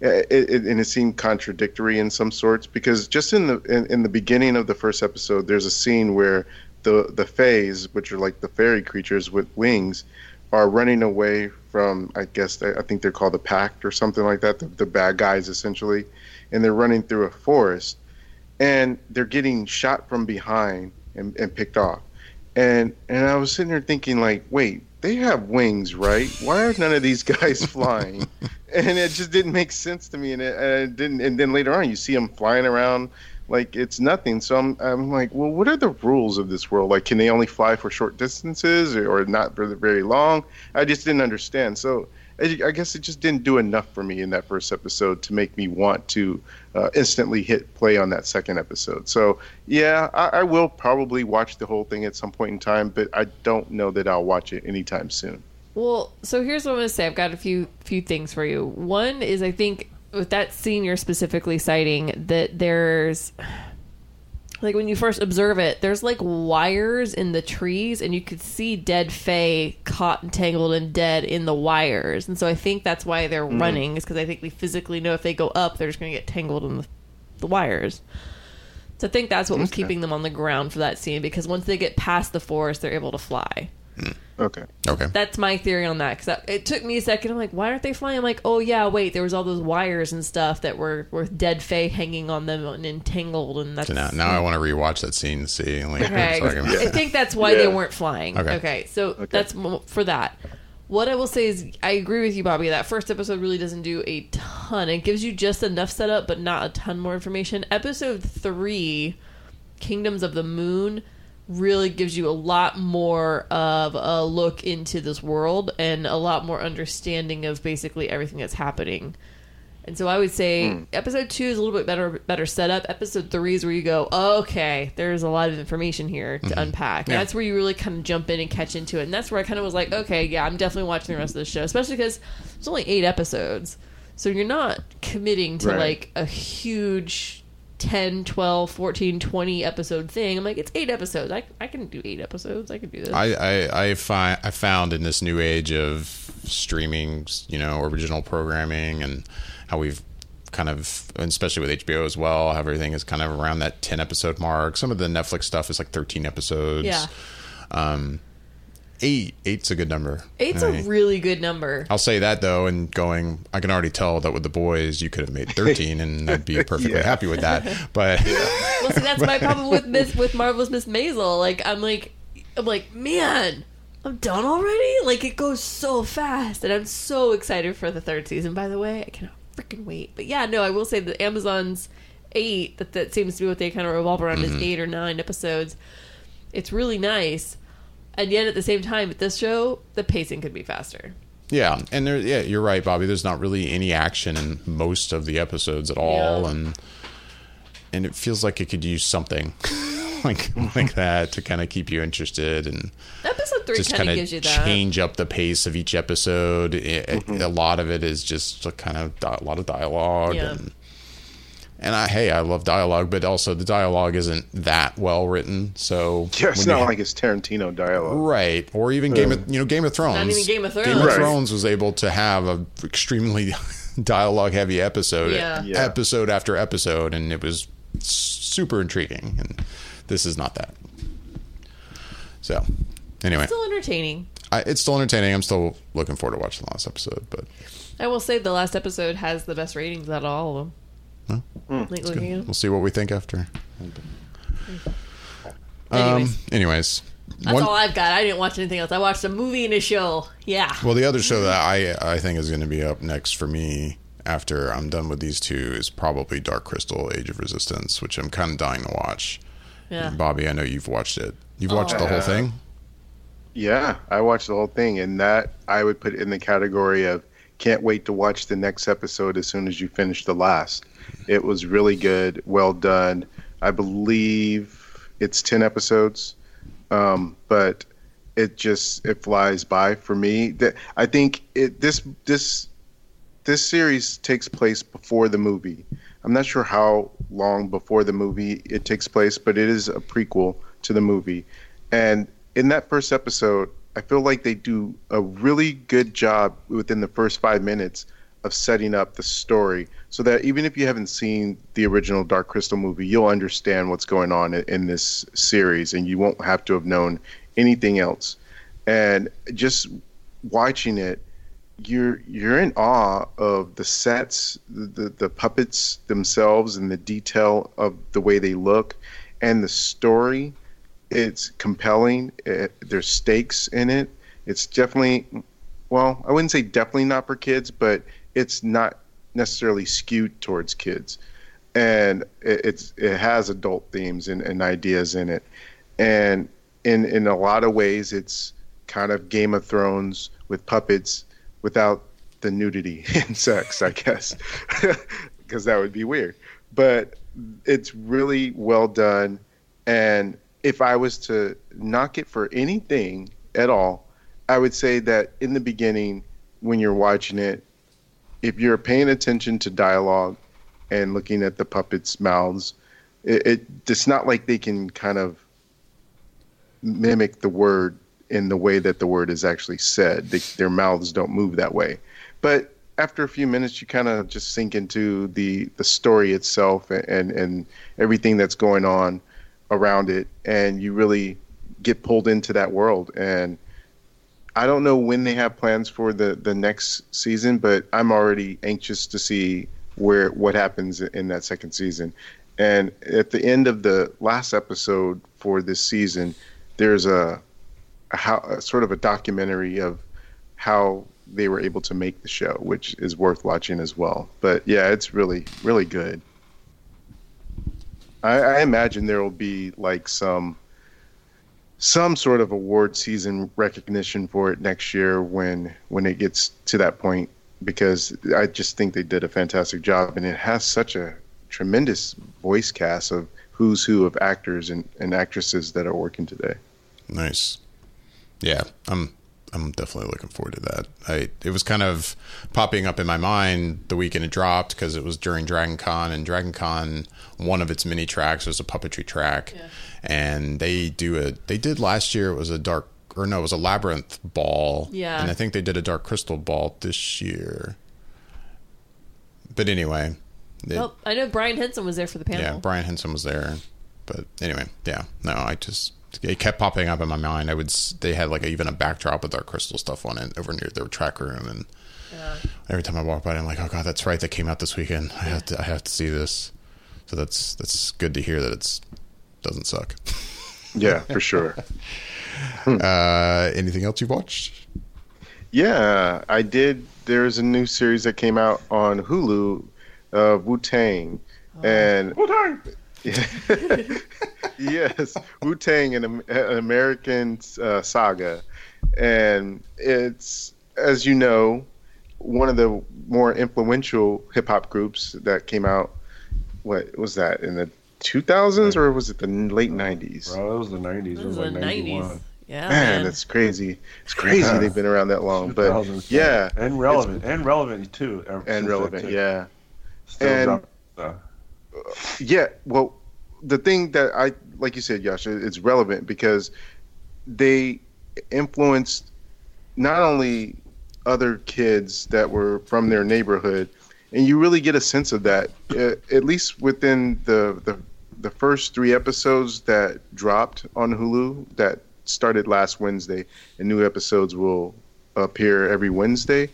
It, it, and it seemed contradictory in some sorts because just in the in, in the beginning of the first episode there's a scene where the the fays which are like the fairy creatures with wings are running away from I guess I think they're called the Pact or something like that, the, the bad guys essentially, and they're running through a forest, and they're getting shot from behind and, and picked off, and and I was sitting there thinking like, wait, they have wings, right? Why are none of these guys flying? and it just didn't make sense to me, and it, and it didn't. And then later on, you see them flying around like it's nothing. So I'm, I'm like, well, what are the rules of this world? Like, can they only fly for short distances or, or not for very long? I just didn't understand. So I, guess it just didn't do enough for me in that first episode to make me want to uh, instantly hit play on that second episode. So yeah, I, I will probably watch the whole thing at some point in time, but I don't know that I'll watch it anytime soon. Well, so here's what I'm to say. I've got a few few things for you. One is I think with that scene you're specifically citing that there's like when you first observe it, there's like wires in the trees, and you could see dead Fae caught and tangled and dead in the wires. And so I think that's why they're mm-hmm. running, is because I think we physically know if they go up, they're just going to get tangled in the, the wires. So I think that's what was keeping them on the ground for that scene, because once they get past the forest, they're able to fly. Hmm. Okay. Okay. That's my theory on that because it took me a second. I'm like, why aren't they flying? I'm like, oh yeah, wait, there was all those wires and stuff that were were dead Fae hanging on them and entangled, and that's So now, now I want to rewatch that scene to see. Like, okay. so I can- I think that's why they weren't flying. Okay. Okay, so that's for that. What I will say is, I agree with you, Bobby. That first episode really doesn't do a ton. It gives you just enough setup, but not a ton more information. Episode three, Kingdoms of the Moon, really gives you a lot more of a look into this world and a lot more understanding of basically everything that's happening. And so I would say hmm. episode two is a little bit better better setup. Episode three is where you go, okay, there's a lot of information here to mm-hmm. unpack. Yeah. that's where you really kind of jump in and catch into it. And that's where I kind of was like, okay, yeah, I'm definitely watching the rest of the show, especially because it's only eight episodes. So you're not committing to Right. like a huge 10, 12, 14, 20 episode thing. I'm like, it's eight episodes. I, I can do eight episodes. I can do this. I, I, I find I found in this new age of streaming, you know, original programming and how we've kind of, and especially with HBO as well, how everything is kind of around that ten episode mark. Some of the Netflix stuff is like thirteen episodes. yeah. Um, eight, eight's a good number. Eight's I a really good number. I'll say that though, and going, I can already tell that with the boys, you could have made thirteen, and I'd be perfectly Yeah. happy with that. But Well, see, that's my problem with Miss with Marvelous Miss Maisel. Like, I'm like, I'm like, man, I'm done already. Like, it goes so fast, and I'm so excited for the third season. By the way, I cannot freaking wait. But yeah, no, I will say that Amazon's eight. That that seems to be what they kind of revolve around is mm-hmm. eight or nine episodes. It's really nice, and yet at the same time, with this show, the pacing could be faster. yeah, and there, yeah, you're right, Bobby. There's not really any action in most of the episodes at all, Yeah. and and it feels like it could use something like like that to kind of keep you interested and Episode three just kind kind of of gives you that. change up the pace of each episode. It, it- Mm-hmm. a lot of it is just a kind of di- a lot of dialogue Yeah. and and I hey I love dialogue, but also the dialogue isn't that well written. So Yeah, it's not you- like it's Tarantino dialogue. right or even Game of you know Game of Thrones. even Game of Thrones. Game Thrones. of Right. Thrones was able to have a extremely dialogue heavy episode, Yeah. Yeah. episode after episode, and it was super intriguing. And this is not that. So, anyway, Still entertaining. I, it's still entertaining. I'm still looking forward to watching the last episode, but I will say the last episode has the best ratings out of all of them. Like, looking at 'em. we'll see what we think after. Anyways, Um, anyways, that's one- all I've got. I didn't watch anything else. I watched a movie and a show. Yeah. well, the other show that I I think is going to be up next for me after I'm done with these two is probably Dark Crystal: Age of Resistance, which I'm kind of dying to watch. Yeah. Bobby, I know you've watched it. You've watched the whole thing. Yeah, I watched the whole thing, and that I would put in the category of can't wait to watch the next episode as soon as you finish the last. It was really good, well done. I believe it's ten episodes, um, but it just it flies by for me. That I think it this this this series takes place before the movie. I'm not sure how long before the movie it takes place, but it is a prequel to the movie. And in that first episode, I feel like they do a really good job within the first five minutes of setting up the story so that even if you haven't seen the original Dark Crystal movie, you'll understand what's going on in- in this series and you won't have to have known anything else. And just watching it, you're you're in awe of the sets, the, the puppets themselves, and the detail of the way they look, and the story. It's compelling. It, there's stakes in it. It's definitely, well, I wouldn't say definitely not for kids, but it's not necessarily skewed towards kids, and it, it's it has adult themes and, and ideas in it, and in in a lot of ways, it's kind of Game of Thrones with puppets without the nudity and sex, I guess, because that would be weird. But it's really well done. And if I was to knock it for anything at all, I would say that in the beginning, when you're watching it, if you're paying attention to dialogue and looking at the puppets' mouths, it, it it's not like they can kind of mimic the word in the way that the word is actually said. They, their mouths don't move that way. But after a few minutes, you kind of just sink into the, the story itself and, and, and everything that's going on around it. And you really get pulled into that world. And I don't know when they have plans for the, the next season, but I'm already anxious to see where what happens in that second season. And at the end of the last episode for this season, there's a, a, how, a sort of a documentary of how they were able to make the show, which is worth watching as well. But yeah, it's really really good. I, I imagine there will be like some some sort of award season recognition for it next year when when it gets to that point because I just think they did a fantastic job and it has such a tremendous voice cast of who's who of actors and, and actresses that are working today. Nice. Yeah, I'm I'm definitely looking forward to that. I it was kind of popping up in my mind the weekend it dropped because it was during Dragon Con and Dragon Con one of its mini tracks was a puppetry track. And they do a they did last year it was a dark or no, it was a labyrinth ball. Yeah. And I think they did a dark crystal ball this year. But anyway, it- Well, I know Brian Henson was there for the panel. yeah, Brian Henson was there. But anyway, yeah, no, I just it kept popping up in my mind. I would they had like a, even a backdrop with our crystal stuff on it over near their track room, and every time I walk by, I'm like, oh god, that's right, that came out this weekend. I have to I have to see this. So that's that's good to hear that it's doesn't suck. Yeah, for sure. Uh, anything else you've watched? Yeah, I did. There's a new series that came out on Hulu, uh, Wu Tang, and Wu Tang. yes, Wu Tang, an, an American uh, saga, and it's as you know, one of the more influential hip hop groups that came out. What was that in the 2000s or was it the late 90s? Bro, it was the 90s. It was like the 91. nineties. Yeah, Man, man. it's crazy. It's crazy Yeah. they've been around that long. But yeah, and relevant, and relevant too. ever and relevant. too. Yeah. Still And- dropping. Yeah, well, the thing that I like you said, Yasha, it's relevant because they influenced not only other kids that were from their neighborhood, and you really get a sense of that, uh, at least within the, the the first three episodes that dropped on Hulu that started last Wednesday, and new episodes will appear every Wednesday.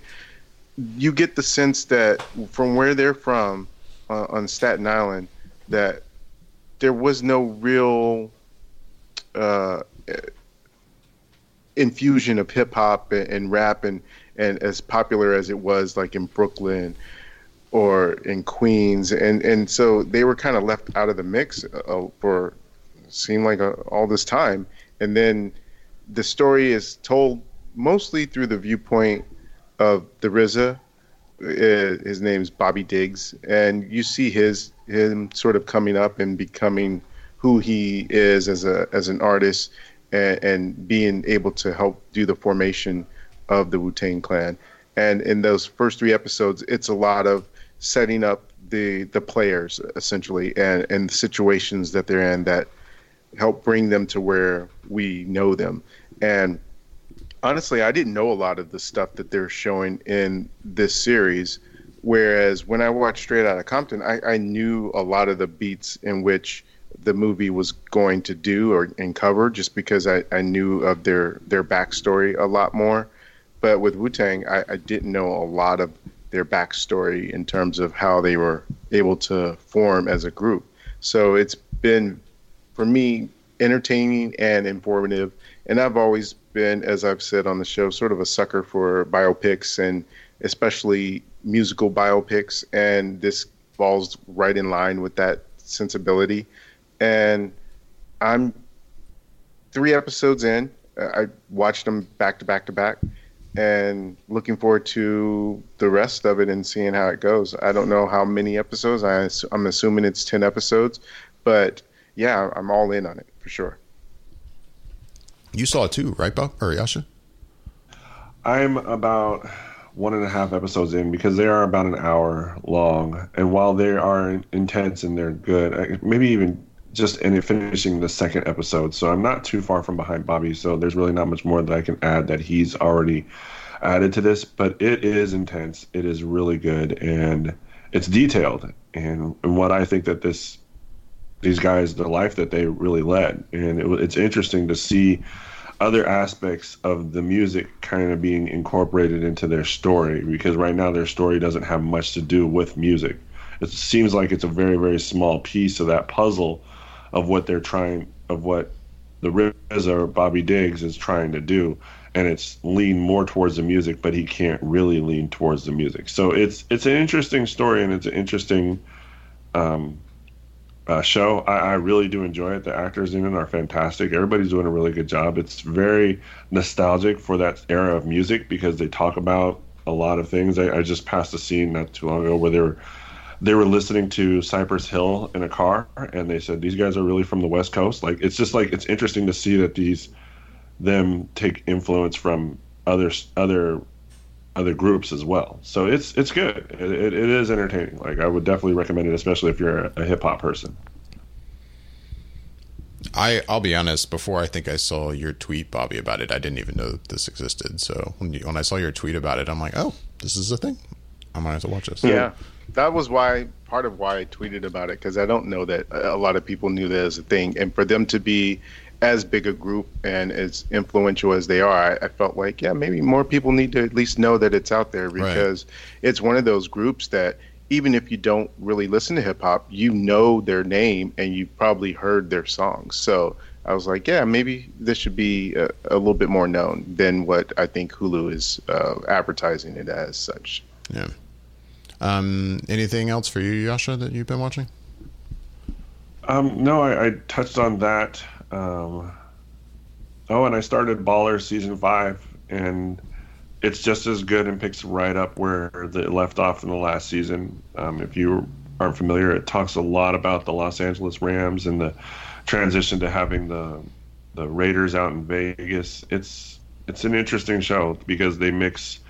You get the sense that from where they're from uh, on Staten Island, that there was no real uh, infusion of hip hop and, and rap and, and as popular as it was like in Brooklyn or in Queens and and so they were kind of left out of the mix uh, for seemed like uh all this time and then the story is told mostly through the viewpoint of the RZA uh, his name's Bobby Diggs, and you see his him sort of coming up and becoming who he is as a as an artist, and, and being able to help do the formation of the Wu Tang Clan. And in those first three episodes, it's a lot of setting up the the players essentially, and and the situations that they're in that help bring them to where we know them. And honestly, I didn't know a lot of the stuff that they're showing in this series. Whereas when I watched Straight Outta Compton, I, I knew a lot of the beats in which the movie was going to do or and cover, just because I, I knew of their their backstory a lot more. But with Wu Tang, I, I didn't know a lot of their backstory in terms of how they were able to form as a group. So it's been for me entertaining and informative. And i've always been as i've said on the show sort of a sucker for biopics and especially musical biopics. And this falls right in line with that sensibility. And i'm three episodes in. I watched them back to back to back and looking forward to the rest of it and seeing how it goes i don't know how many episodes I, i'm assuming it's 10 episodes but yeah, I'm all in on it for sure. You saw it too, right, Bob or Yasha? I'm about one and a half episodes in because they are about an hour long, and while they are intense and they're good, maybe even just in finishing the second episode. So I'm not too far from behind Bobby. So there's really not much more that I can add that he's already added to this. But it is intense. It is really good, and it's detailed. And, and what I think that this these guys the life that they really led and it, it's interesting to see other aspects of the music kind of being incorporated into their story because right now their story doesn't have much to do with music it seems like it's a very very small piece of that puzzle of what they're trying of what the RZA or Bobby Diggs is trying to do and it's lean more towards the music but he can't really lean towards the music so it's it's an interesting story and it's an interesting um, uh, show. I, I really do enjoy it. The actors in it are fantastic. Everybody's doing a really good job. It's very nostalgic for that era of music because they talk about a lot of things. I, I just passed a scene not too long ago where they were they were listening to Cypress Hill in a car, and they said these guys are really from the West Coast. Like it's just like it's interesting to see that these them take influence from other other other groups as well. So it's it's good. It, it, it is entertaining. Like I would definitely recommend it, especially if you're a, a hip hop person. I I'll be honest. Before I think I saw your tweet, Bobby, about it, I didn't even know that this existed. So when you, when I saw your tweet about it, I'm like, oh, this is a thing. I might have to watch this. Yeah, that was why part of why I tweeted about it because I don't know that a lot of people knew that as a thing, and for them to be as big a group and as influential as they are, I, I felt like yeah, maybe more people need to at least know that it's out there because it's one of those groups that even if you don't really listen to hip hop, you know their name and you probably heard their songs. So I was like, yeah, maybe this should be a, a little bit more known than what I think Hulu is uh, advertising it as such. Yeah. Um, anything else for you, Yasha, that you've been watching? Um, no, I, I touched on that. Um, oh, and I started Baller season five, and it's just as good and picks right up where it left off in the last season. Um, if you aren't familiar, it talks a lot about the Los Angeles Rams and the transition to having the the Raiders out in Vegas. It's it's an interesting show because they mix,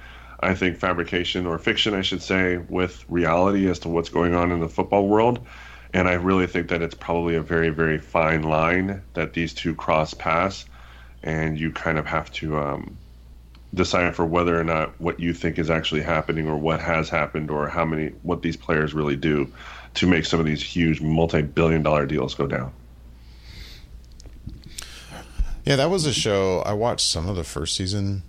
I think, fabrication or fiction, I should say, with reality as to what's going on in the football world. And I really think that it's probably a very, very fine line that these two cross paths, and you kind of have to um, for whether or not what you think is actually happening or what has happened or how many what these players really do to make some of these huge multi-billion dollar deals go down. Yeah, that was a show I watched some of the first season,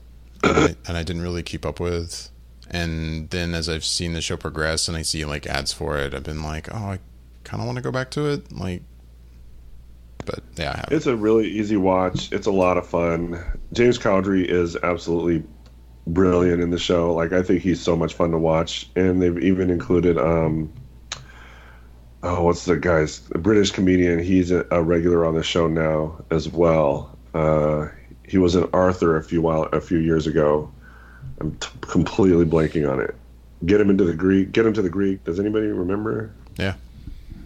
and I, and I didn't really keep up with. And then as I've seen the show progress and I see like ads for it, I've been like, oh, I kind of want to go back to it. Like, but yeah, I. It's a really easy watch. It's a lot of fun. James Cowdery is absolutely brilliant in the show. Like I think he's so much fun to watch, and they've even included um, oh, what's the guy's a British comedian? He's a, a regular on the show now as well. Uh, he was an Arthur a few while a few years ago. I'm t- completely blanking on it. Get him into the Greek. Get him to the Greek. Does anybody remember? Yeah.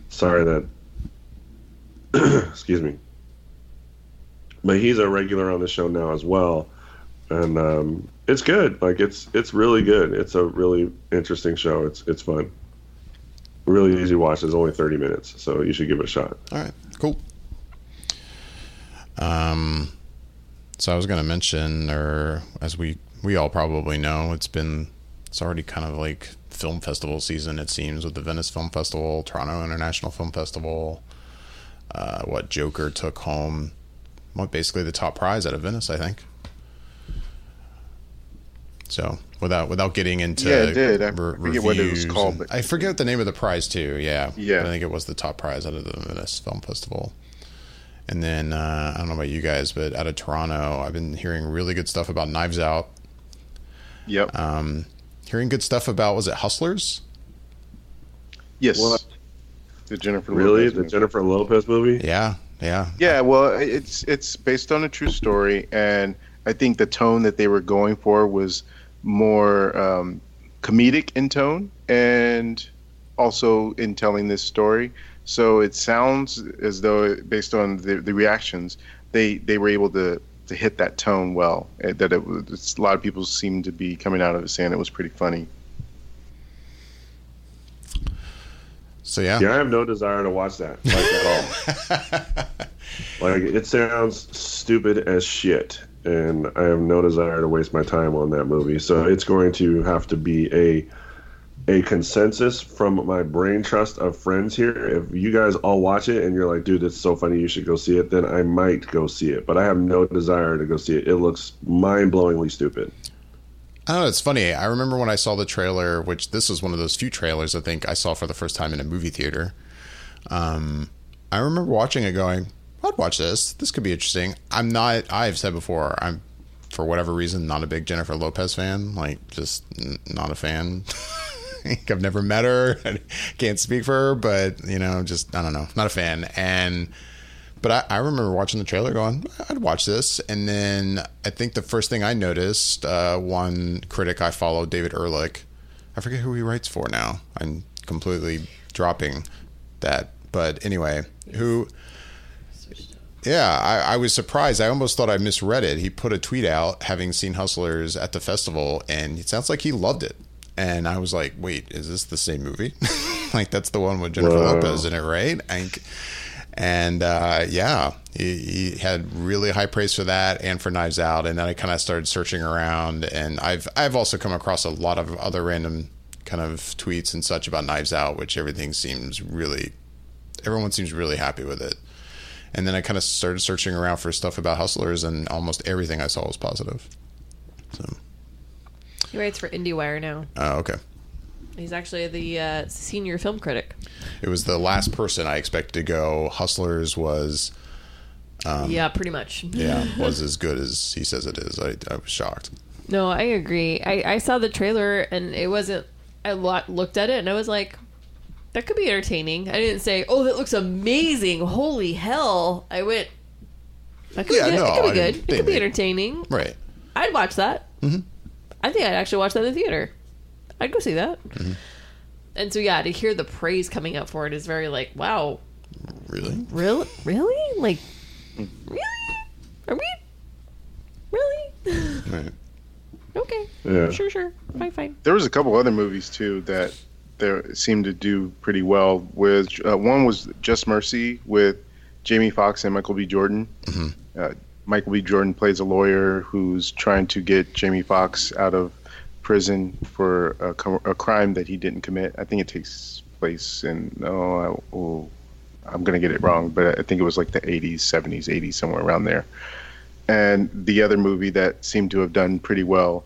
Sorry that. excuse me. But he's a regular on the show now as well, and um, it's good. Like it's it's really good. It's a really interesting show. It's it's fun. Really easy watch. It's only thirty minutes, so you should give it a shot. All right, cool. Um, so I was going to mention, or as we we all probably know, it's been it's already kind of like film festival season. It seems with the Venice Film Festival, Toronto International Film Festival. Uh, what Joker took home, what basically the top prize out of Venice, I think. So without without getting into Yeah, it did. I re- forget what it was called, but- I forget the name of the prize too. Yeah, Yeah. I think it was the top prize out of the Venice Film Festival. And then uh, I don't know about you guys, but out of Toronto, I've been hearing really good stuff about Knives Out. Yep. Um, hearing good stuff about was it Hustlers? yes. What? The Jennifer. Really, Lopez the movie. Jennifer Lopez movie? Yeah, yeah, Yeah, well, it's it's based on a true story, and I think the tone that they were going for was more um, comedic in tone, and also in telling this story. So it sounds as though, based on the, the reactions, they they were able to to hit that tone well. Eh, that it was it's, a lot of people seemed to be coming out of it saying it was pretty funny. So yeah, Yeah, I have no desire to watch that like at all. like it sounds stupid as shit, and I have no desire to waste my time on that movie. So it's going to have to be a a consensus from my brain trust of friends here. If you guys all watch it and you're like, dude, it's so funny, you should go see it, then I might go see it. But I have no desire to go see it. It looks mind blowingly stupid. I don't know. It's funny. I remember when I saw the trailer, which this was one of those few trailers I think I saw for the first time in a movie theater. Um, I remember watching it, going, "I'd watch this. This could be interesting." I'm not. I've said before. I'm for whatever reason not a big Jennifer Lopez fan. Like, just n- not a fan. I've never met her. I can't speak for her, but you know, just I don't know. Not a fan. And but I, I remember watching the trailer going, I'd watch this. And then I think the first thing I noticed, uh, one critic I follow, David Ehrlich, I forget who he writes for now. I'm completely dropping that. But anyway, who, yeah, I, I was surprised. I almost thought I misread it. He put a tweet out having seen Hustlers at the festival, and it sounds like he loved it. And I was like, wait, is this the same movie? like, that's the one with Jennifer. Lopez in it, right? Think and uh, yeah, he, he had really high praise for that and for Knives Out. And then I kind of started searching around, and I've I've also come across a lot of other random kind of tweets and such about Knives Out, which everything seems really, everyone seems really happy with it. And then I kind of started searching around for stuff about Hustlers, and almost everything I saw was positive. So, He writes for IndieWire now. uh, okay. He's actually the uh, senior film critic. It was the last person I expected to go. Hustlers was, yeah, pretty much. yeah, was as good as he says it is. I, I was shocked. No, I agree. I, I saw the trailer and it wasn't. I looked at it and I was like, that could be entertaining. I didn't say, oh, that looks amazing. Holy hell. I went, that could Yeah, be good. no, it could be I- good. It could be entertaining. Right. I'd watch that. Mm-hmm. I think I'd actually watch that in the theater. I'd go see that. and so yeah, to hear the praise coming up for it is very like, wow, Really? really, really, like, really, are we, really? Right. okay, Yeah. sure, sure, fine, fine. There was a couple other movies too that there seemed to do pretty well. With uh, one was Just Mercy with Jamie Foxx and Michael B. Jordan. Uh, Michael B. Jordan plays a lawyer who's trying to get Jamie Foxx out of prison for a, a crime that he didn't commit. I think it takes place in no, I, oh, I'm gonna get it wrong, but I think it was like the 80s, 70s, 80s, somewhere around there. And the other movie that seemed to have done pretty well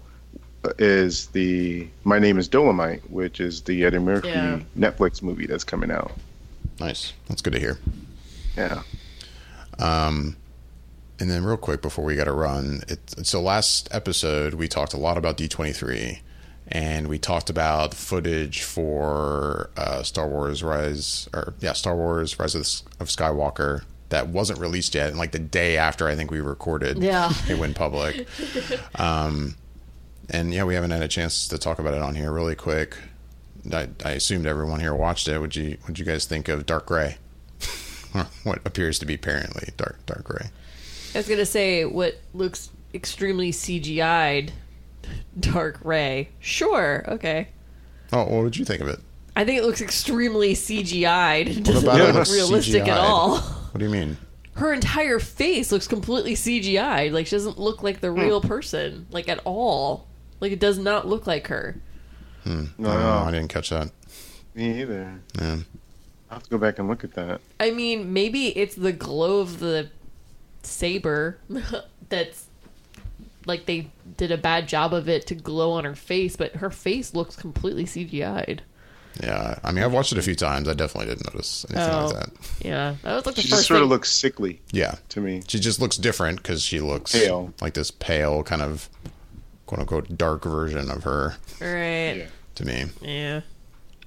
is the My Name is Dolomite, which is the Eddie Murphy Yeah. Netflix movie that's coming out. Nice. That's good to hear. Yeah. Um, and then real quick before we got to run, it, so last episode we talked a lot about D23 and we talked about footage for uh, Star Wars Rise or yeah, Star Wars Rise of, of Skywalker that wasn't released yet and like the day after I think we recorded Yeah. it went public. um, and yeah, we haven't had a chance to talk about it on here really quick. I, I assumed everyone here watched it. Would you Would you guys think of Dark Gray? what appears to be apparently dark dark gray. I was gonna say what looks extremely CGI'd, Dark Rey. Sure, okay. Oh, what would you think of it? I think it looks extremely CGI'd. It doesn't about it look looks realistic at CGI'd? all. What do you mean? Her entire face looks completely CGI'd. Like she doesn't look like the hmm. real person, like at all. Like it does not look like her. Hmm. No, Oh, I didn't catch that. me either. Yeah. I'll have to go back and look at that. I mean, maybe it's the glow of the saber that's like they did a bad job of it to glow on her face, but her face looks completely CGI'd. Yeah. I mean, I've watched it a few times. I definitely didn't notice anything Oh. like that. Yeah, that was like the She first just sort of looks sickly Yeah. to me. She just looks different because she looks Pale. like this pale kind of quote unquote dark version of her right. Yeah. to me. Yeah.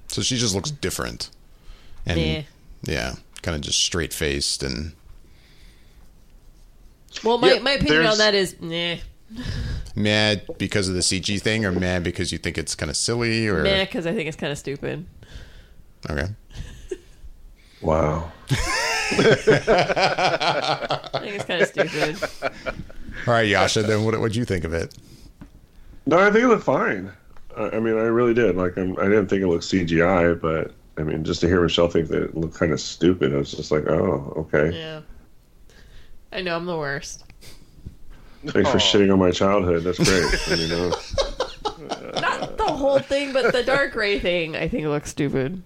So she just looks different. And Yeah. yeah, kind of just straight faced and Well, my, Yeah, my opinion on that is, nah, mad because of the CG thing or mad because you think it's kind of silly or meh, because I think it's kind of stupid. okay. Wow. I think it's kind of stupid. All right, Yasha, then what what'd you think of it? No, I think it looked fine. I, I mean, I really did. Like, I'm, I didn't think it looked CGI, but I mean, just to hear Michelle think that it looked kind of stupid, I was just like, oh, okay. Yeah. I know I'm the worst. Thanks for shitting on my childhood. That's great. I mean, uh, Not the whole thing, but the dark gray thing. I think it looks stupid.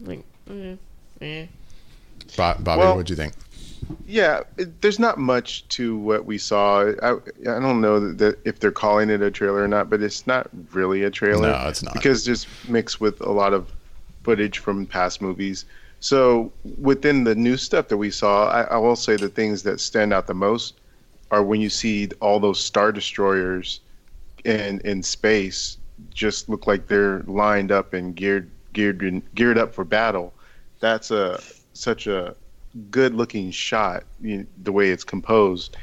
Like, eh, eh. Bo- Bobby, Well- what do you think? Yeah, it, there's not much to what we saw. I, I don't know that, that if they're calling it a trailer or not, but it's not really a trailer. No, it's not. because it's mixed with a lot of footage from past movies. So within the new stuff that we saw, I, I will say the things that stand out the most are when you see all those star destroyers in in space just look like they're lined up and geared geared geared up for battle. That's a such a good looking shot, you know, the way it's composed.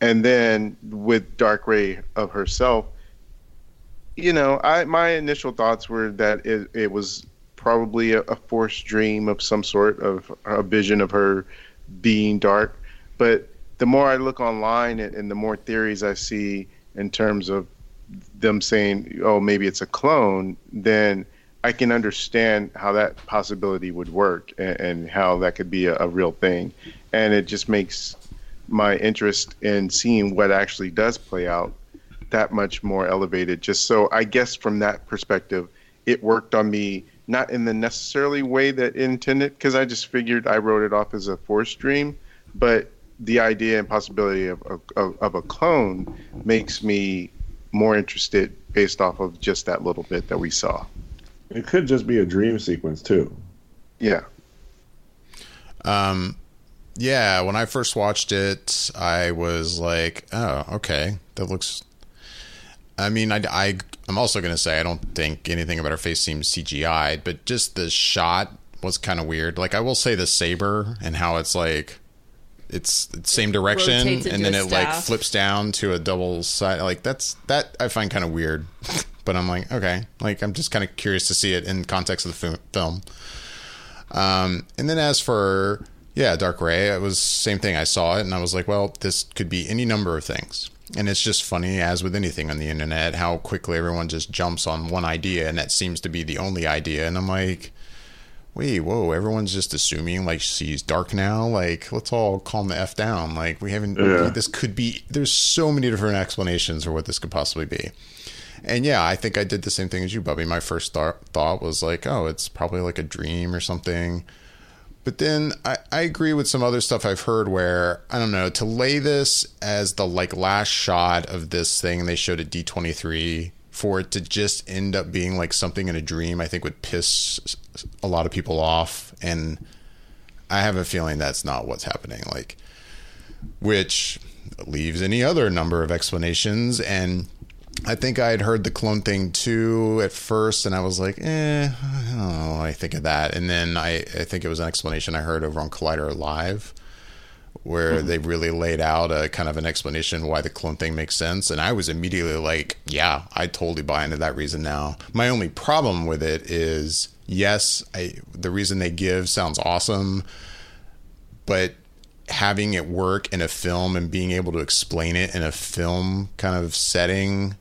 And then with Dark Rey of herself, you know, I my initial thoughts were that it, it was probably a, a forced dream of some sort of a vision of her being dark. But the more I look online and, and the more theories I see in terms of them saying, "Oh, maybe it's a clone," then I can understand how that possibility would work and, and how that could be a, a real thing. And it just makes my interest in seeing what actually does play out that much more elevated. Just so I guess from that perspective, it worked on me not in the necessarily way that it intended, because I just figured I wrote it off as a forced dream, but the idea and possibility of, of, of a clone makes me more interested based off of just that little bit that we saw. it could just be a dream sequence, too. Yeah. Um, yeah, when I first watched it, I was like, "Oh, okay, that looks." I mean, I, I I'm also gonna say I don't think anything about her face seems CGI'd, but just the shot was kind of weird. Like I will say the saber and how it's like. It's the same direction, and then it like flips down to a double side. Like that's that I find kind of weird but I'm like, okay, like I'm just kind of curious to see it in context of the fi- film. Um, and then as for yeah, Dark Rey, it was same thing. I saw it and I was like, well, this could be any number of things. And it's just funny, as with anything on the internet, how quickly everyone just jumps on one idea, and that seems to be the only idea. And I'm like, wait, whoa, everyone's just assuming like she's dark now. Like, let's all calm the f down. Like, we haven't. Yeah. This could be. There's so many different explanations for what this could possibly be. And yeah, I think I did the same thing as you, Bubby. My first thought, thought was like, oh, it's probably like a dream or something. But then I, I agree with some other stuff I've heard where, I don't know, to lay this as the like last shot of this thing they showed at D23 for it to just end up being like something in a dream, I think would piss a lot of people off. And I have a feeling that's not what's happening. Like, which leaves any other number of explanations. And I think I had heard the clone thing too at first, and I was like, eh, I don't know. I think of that, and then I, I think it was an explanation I heard over on Collider Live, where they really laid out a kind of an explanation why the clone thing makes sense, and I was immediately like, yeah, I totally buy into that reason now. My only problem with it is, yes, I the reason they give sounds awesome, but having it work in a film and being able to explain it in a film kind of setting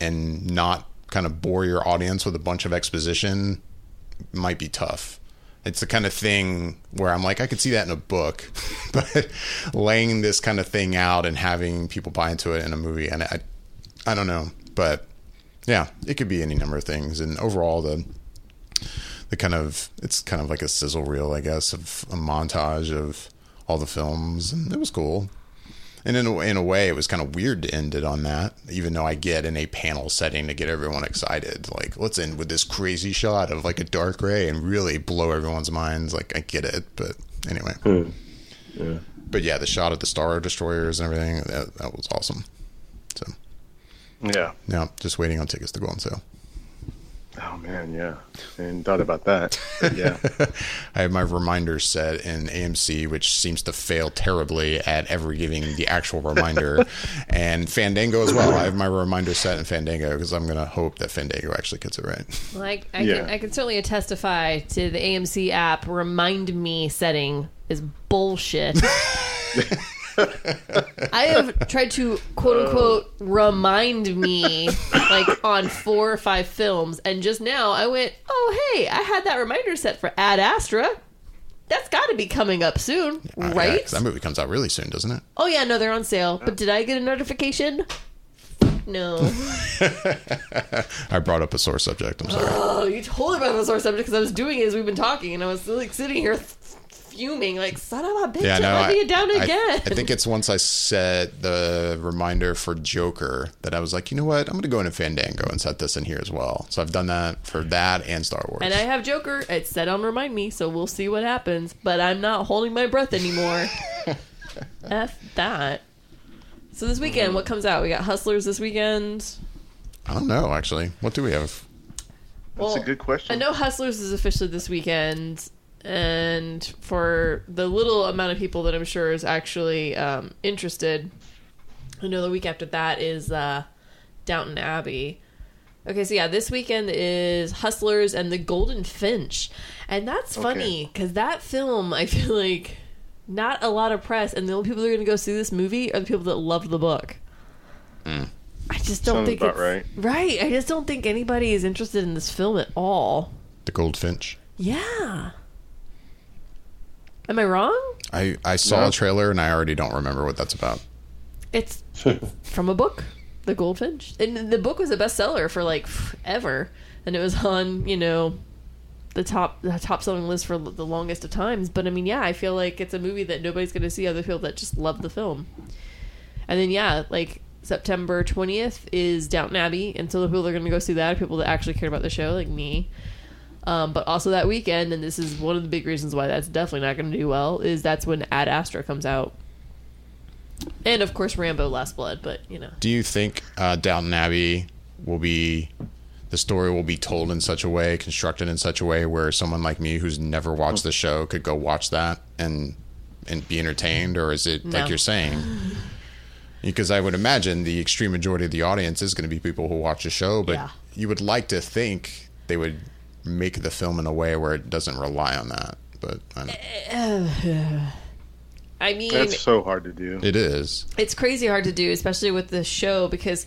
and not kind of bore your audience with a bunch of exposition might be tough. It's the kind of thing where I'm like, I could see that in a book, but laying this kind of thing out and having people buy into it in a movie, and I, I don't know, but yeah, it could be any number of things. And overall, the the kind of it's kind of like a sizzle reel, I guess, of a montage of all the films, and it was cool. And in a, in a way, it was kind of weird to end it on that, even though I get in a panel setting to get everyone excited. Like, let's end with this crazy shot of like a Dark Rey and really blow everyone's minds. Like, I get it, but anyway. Hmm. Yeah. But yeah, the shot of the Star Destroyers and everything, that, that was awesome. So, Yeah. now just waiting on tickets to go on sale. Oh man, yeah. And thought about that. Yeah. I have my reminders set in AMC, which seems to fail terribly at ever giving the actual reminder, and Fandango as well. I have my reminder set in Fandango because I'm going to hope that Fandango actually gets it right. Like I Yeah. can, I can certainly testify to the AMC app. Remind me setting is bullshit. I have tried to quote unquote remind me like on four or five films, and just now I went, oh hey, I had that reminder set for Ad Astra. That's got to be coming up soon, Uh, yeah, right? 'cause that movie comes out really soon, doesn't it? oh yeah, no, they're on sale. But did I get a notification? No. I brought up a sore subject. I'm sorry. Oh, you totally brought up a sore subject because I was doing it as we've been talking, and I was like sitting here fuming, like son of a bitch, Yeah, I'm no, I, letting it down I- again. I think it's once I set the reminder for Joker that I was like, you know what? I'm going to go into Fandango and set this in here as well. So I've done that for that and Star Wars. and I have Joker. It's set on remind me, so we'll see what happens. But I'm not holding my breath anymore. F that. So this weekend, what comes out? We got Hustlers this weekend. I don't know, actually. What do we have? That's a good question. I know Hustlers is officially this weekend, and for the little amount of people that I'm sure is actually um, interested, I know the week after that is uh, Downton Abbey. Okay, so yeah, this weekend is Hustlers and the Golden Finch, and that's funny because that film I feel like not a lot of press, and the only people that are going to go see this movie are the people that love the book. I just don't Sounds think about it's right. right. I just don't think anybody is interested in this film at all. The Goldfinch. Yeah. Am I wrong? I, I saw No. a trailer and I already don't remember what that's about. It's from a book, The Goldfinch. And the book was a bestseller for like ever. And it was on, you know, the top the top selling list for the longest of times. But I mean, yeah, I feel like it's a movie that nobody's going to see other people that just love the film. And then yeah, like September 20th is Downton Abbey, and so the people that are going to go see that are people that actually care about the show, like me. Um, but also that weekend, and this is one of the big reasons why that's definitely not going to do well, is that's when Ad Astra comes out. And of course, Rambo Last Blood, but you know. Do you think uh, Downton Abbey will be the story will be told in such a way, constructed in such a way where someone like me who's never watched the show could go watch that and and be entertained, or is it No. like you're saying? Because I would imagine the extreme majority of the audience is going to be people who watch the show, but Yeah. you would like to think they would make the film in a way where it doesn't rely on that. But I I mean, That's so hard to do. it is. it's crazy hard to do, especially with the show because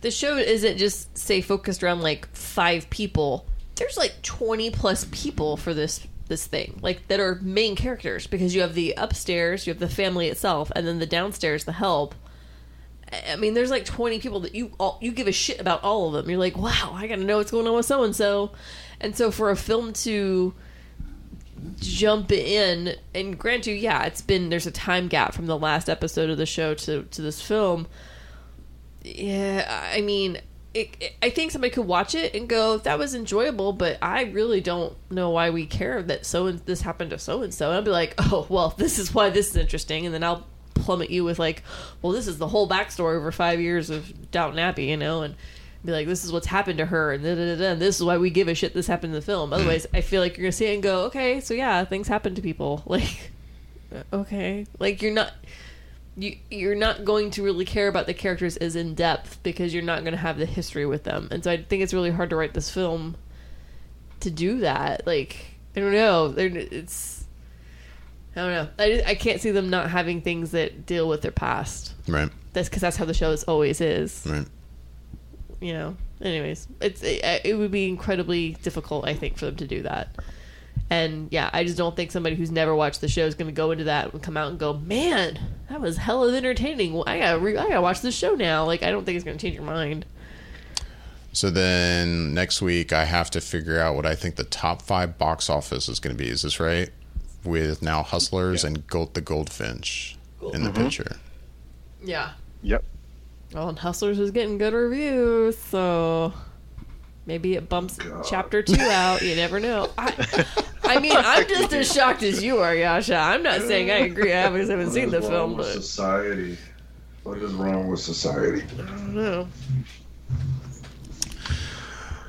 the show isn't just say focused around like five people. There's like twenty plus people for this this thing, like that are main characters because you have the upstairs, you have the family itself, and then the downstairs, the help. I- mean, there's like 20 people that you all, you give a shit about all of them. You're like, wow, I gotta know what's going on with so and so, and so for a film to jump in and grant you yeah it's been there's a time gap from the last episode of the show to to this film. Yeah i mean it, it- i think somebody could watch it and go that was enjoyable but i really don't know why we care that so and this happened to so and so and i'll be like oh well this is why this is interesting and then i'll plummet you with like well this is the whole backstory over five years of downton abbey you know and be like, this is what's happened to her, and, da, da, da, and this is why we give a shit this happened in the film. Otherwise, I feel like you're gonna see it and go, okay, so yeah, things happen to people. Like, okay, like you're not you you're not going to really care about the characters as in depth because you're not going to have the history with them, and so I think it's really hard to write this film to do that. Like, I don't know, it's Oh, I don't know. I, I can't see them not having things that deal with their past. Right. That's because that's how the show is always is Right. you know anyways it's it, it would be incredibly difficult i think for them to do that and yeah i just don't think somebody who's never watched the show is going to go into that and come out and go man that was hella entertaining Well, i gotta re- i gotta watch this show now like i don't think it's going to change your mind So then next week I have to figure out what I think the top five box office is going to be. Is this right? With now Hustlers and Gold the Goldfinch in the mm-hmm. picture. yeah Yep. well and hustlers is getting good reviews so maybe it bumps chapter two out you never know i, I mean i'm just as shocked as you are yasha i'm not saying i agree i haven't, haven't seen the film but society? What is wrong with society? I don't know.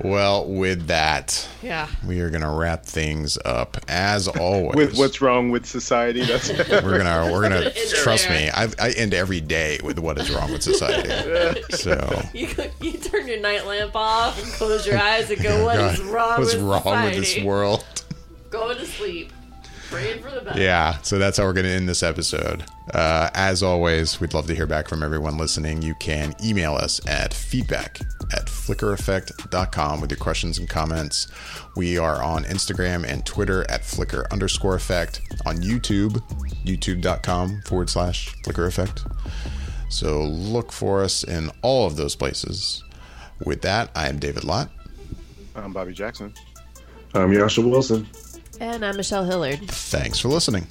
Well, with that, Yeah. we are going to wrap things up as always. With what's wrong with society? That's we're gonna we're gonna trust there. me. I, I end every day with what is wrong with society. So You you turn your night lamp off and close your eyes and go, "What is God, wrong what's with wrong with this world? Going to sleep, praying for the best. Yeah, so that's how we're going to end this episode. Uh, as always, we'd love to hear back from everyone listening. You can email us at feedback at flickereffect.com with your questions and comments. We are on Instagram and Twitter at flicker underscore effect, on YouTube, youtube.com forward slash flicker effect. So look for us in all of those places. With that, I am David Lott. I'm Bobby Jackson. I'm Yasha Wilson. And I'm Michelle Hillard. Thanks for listening.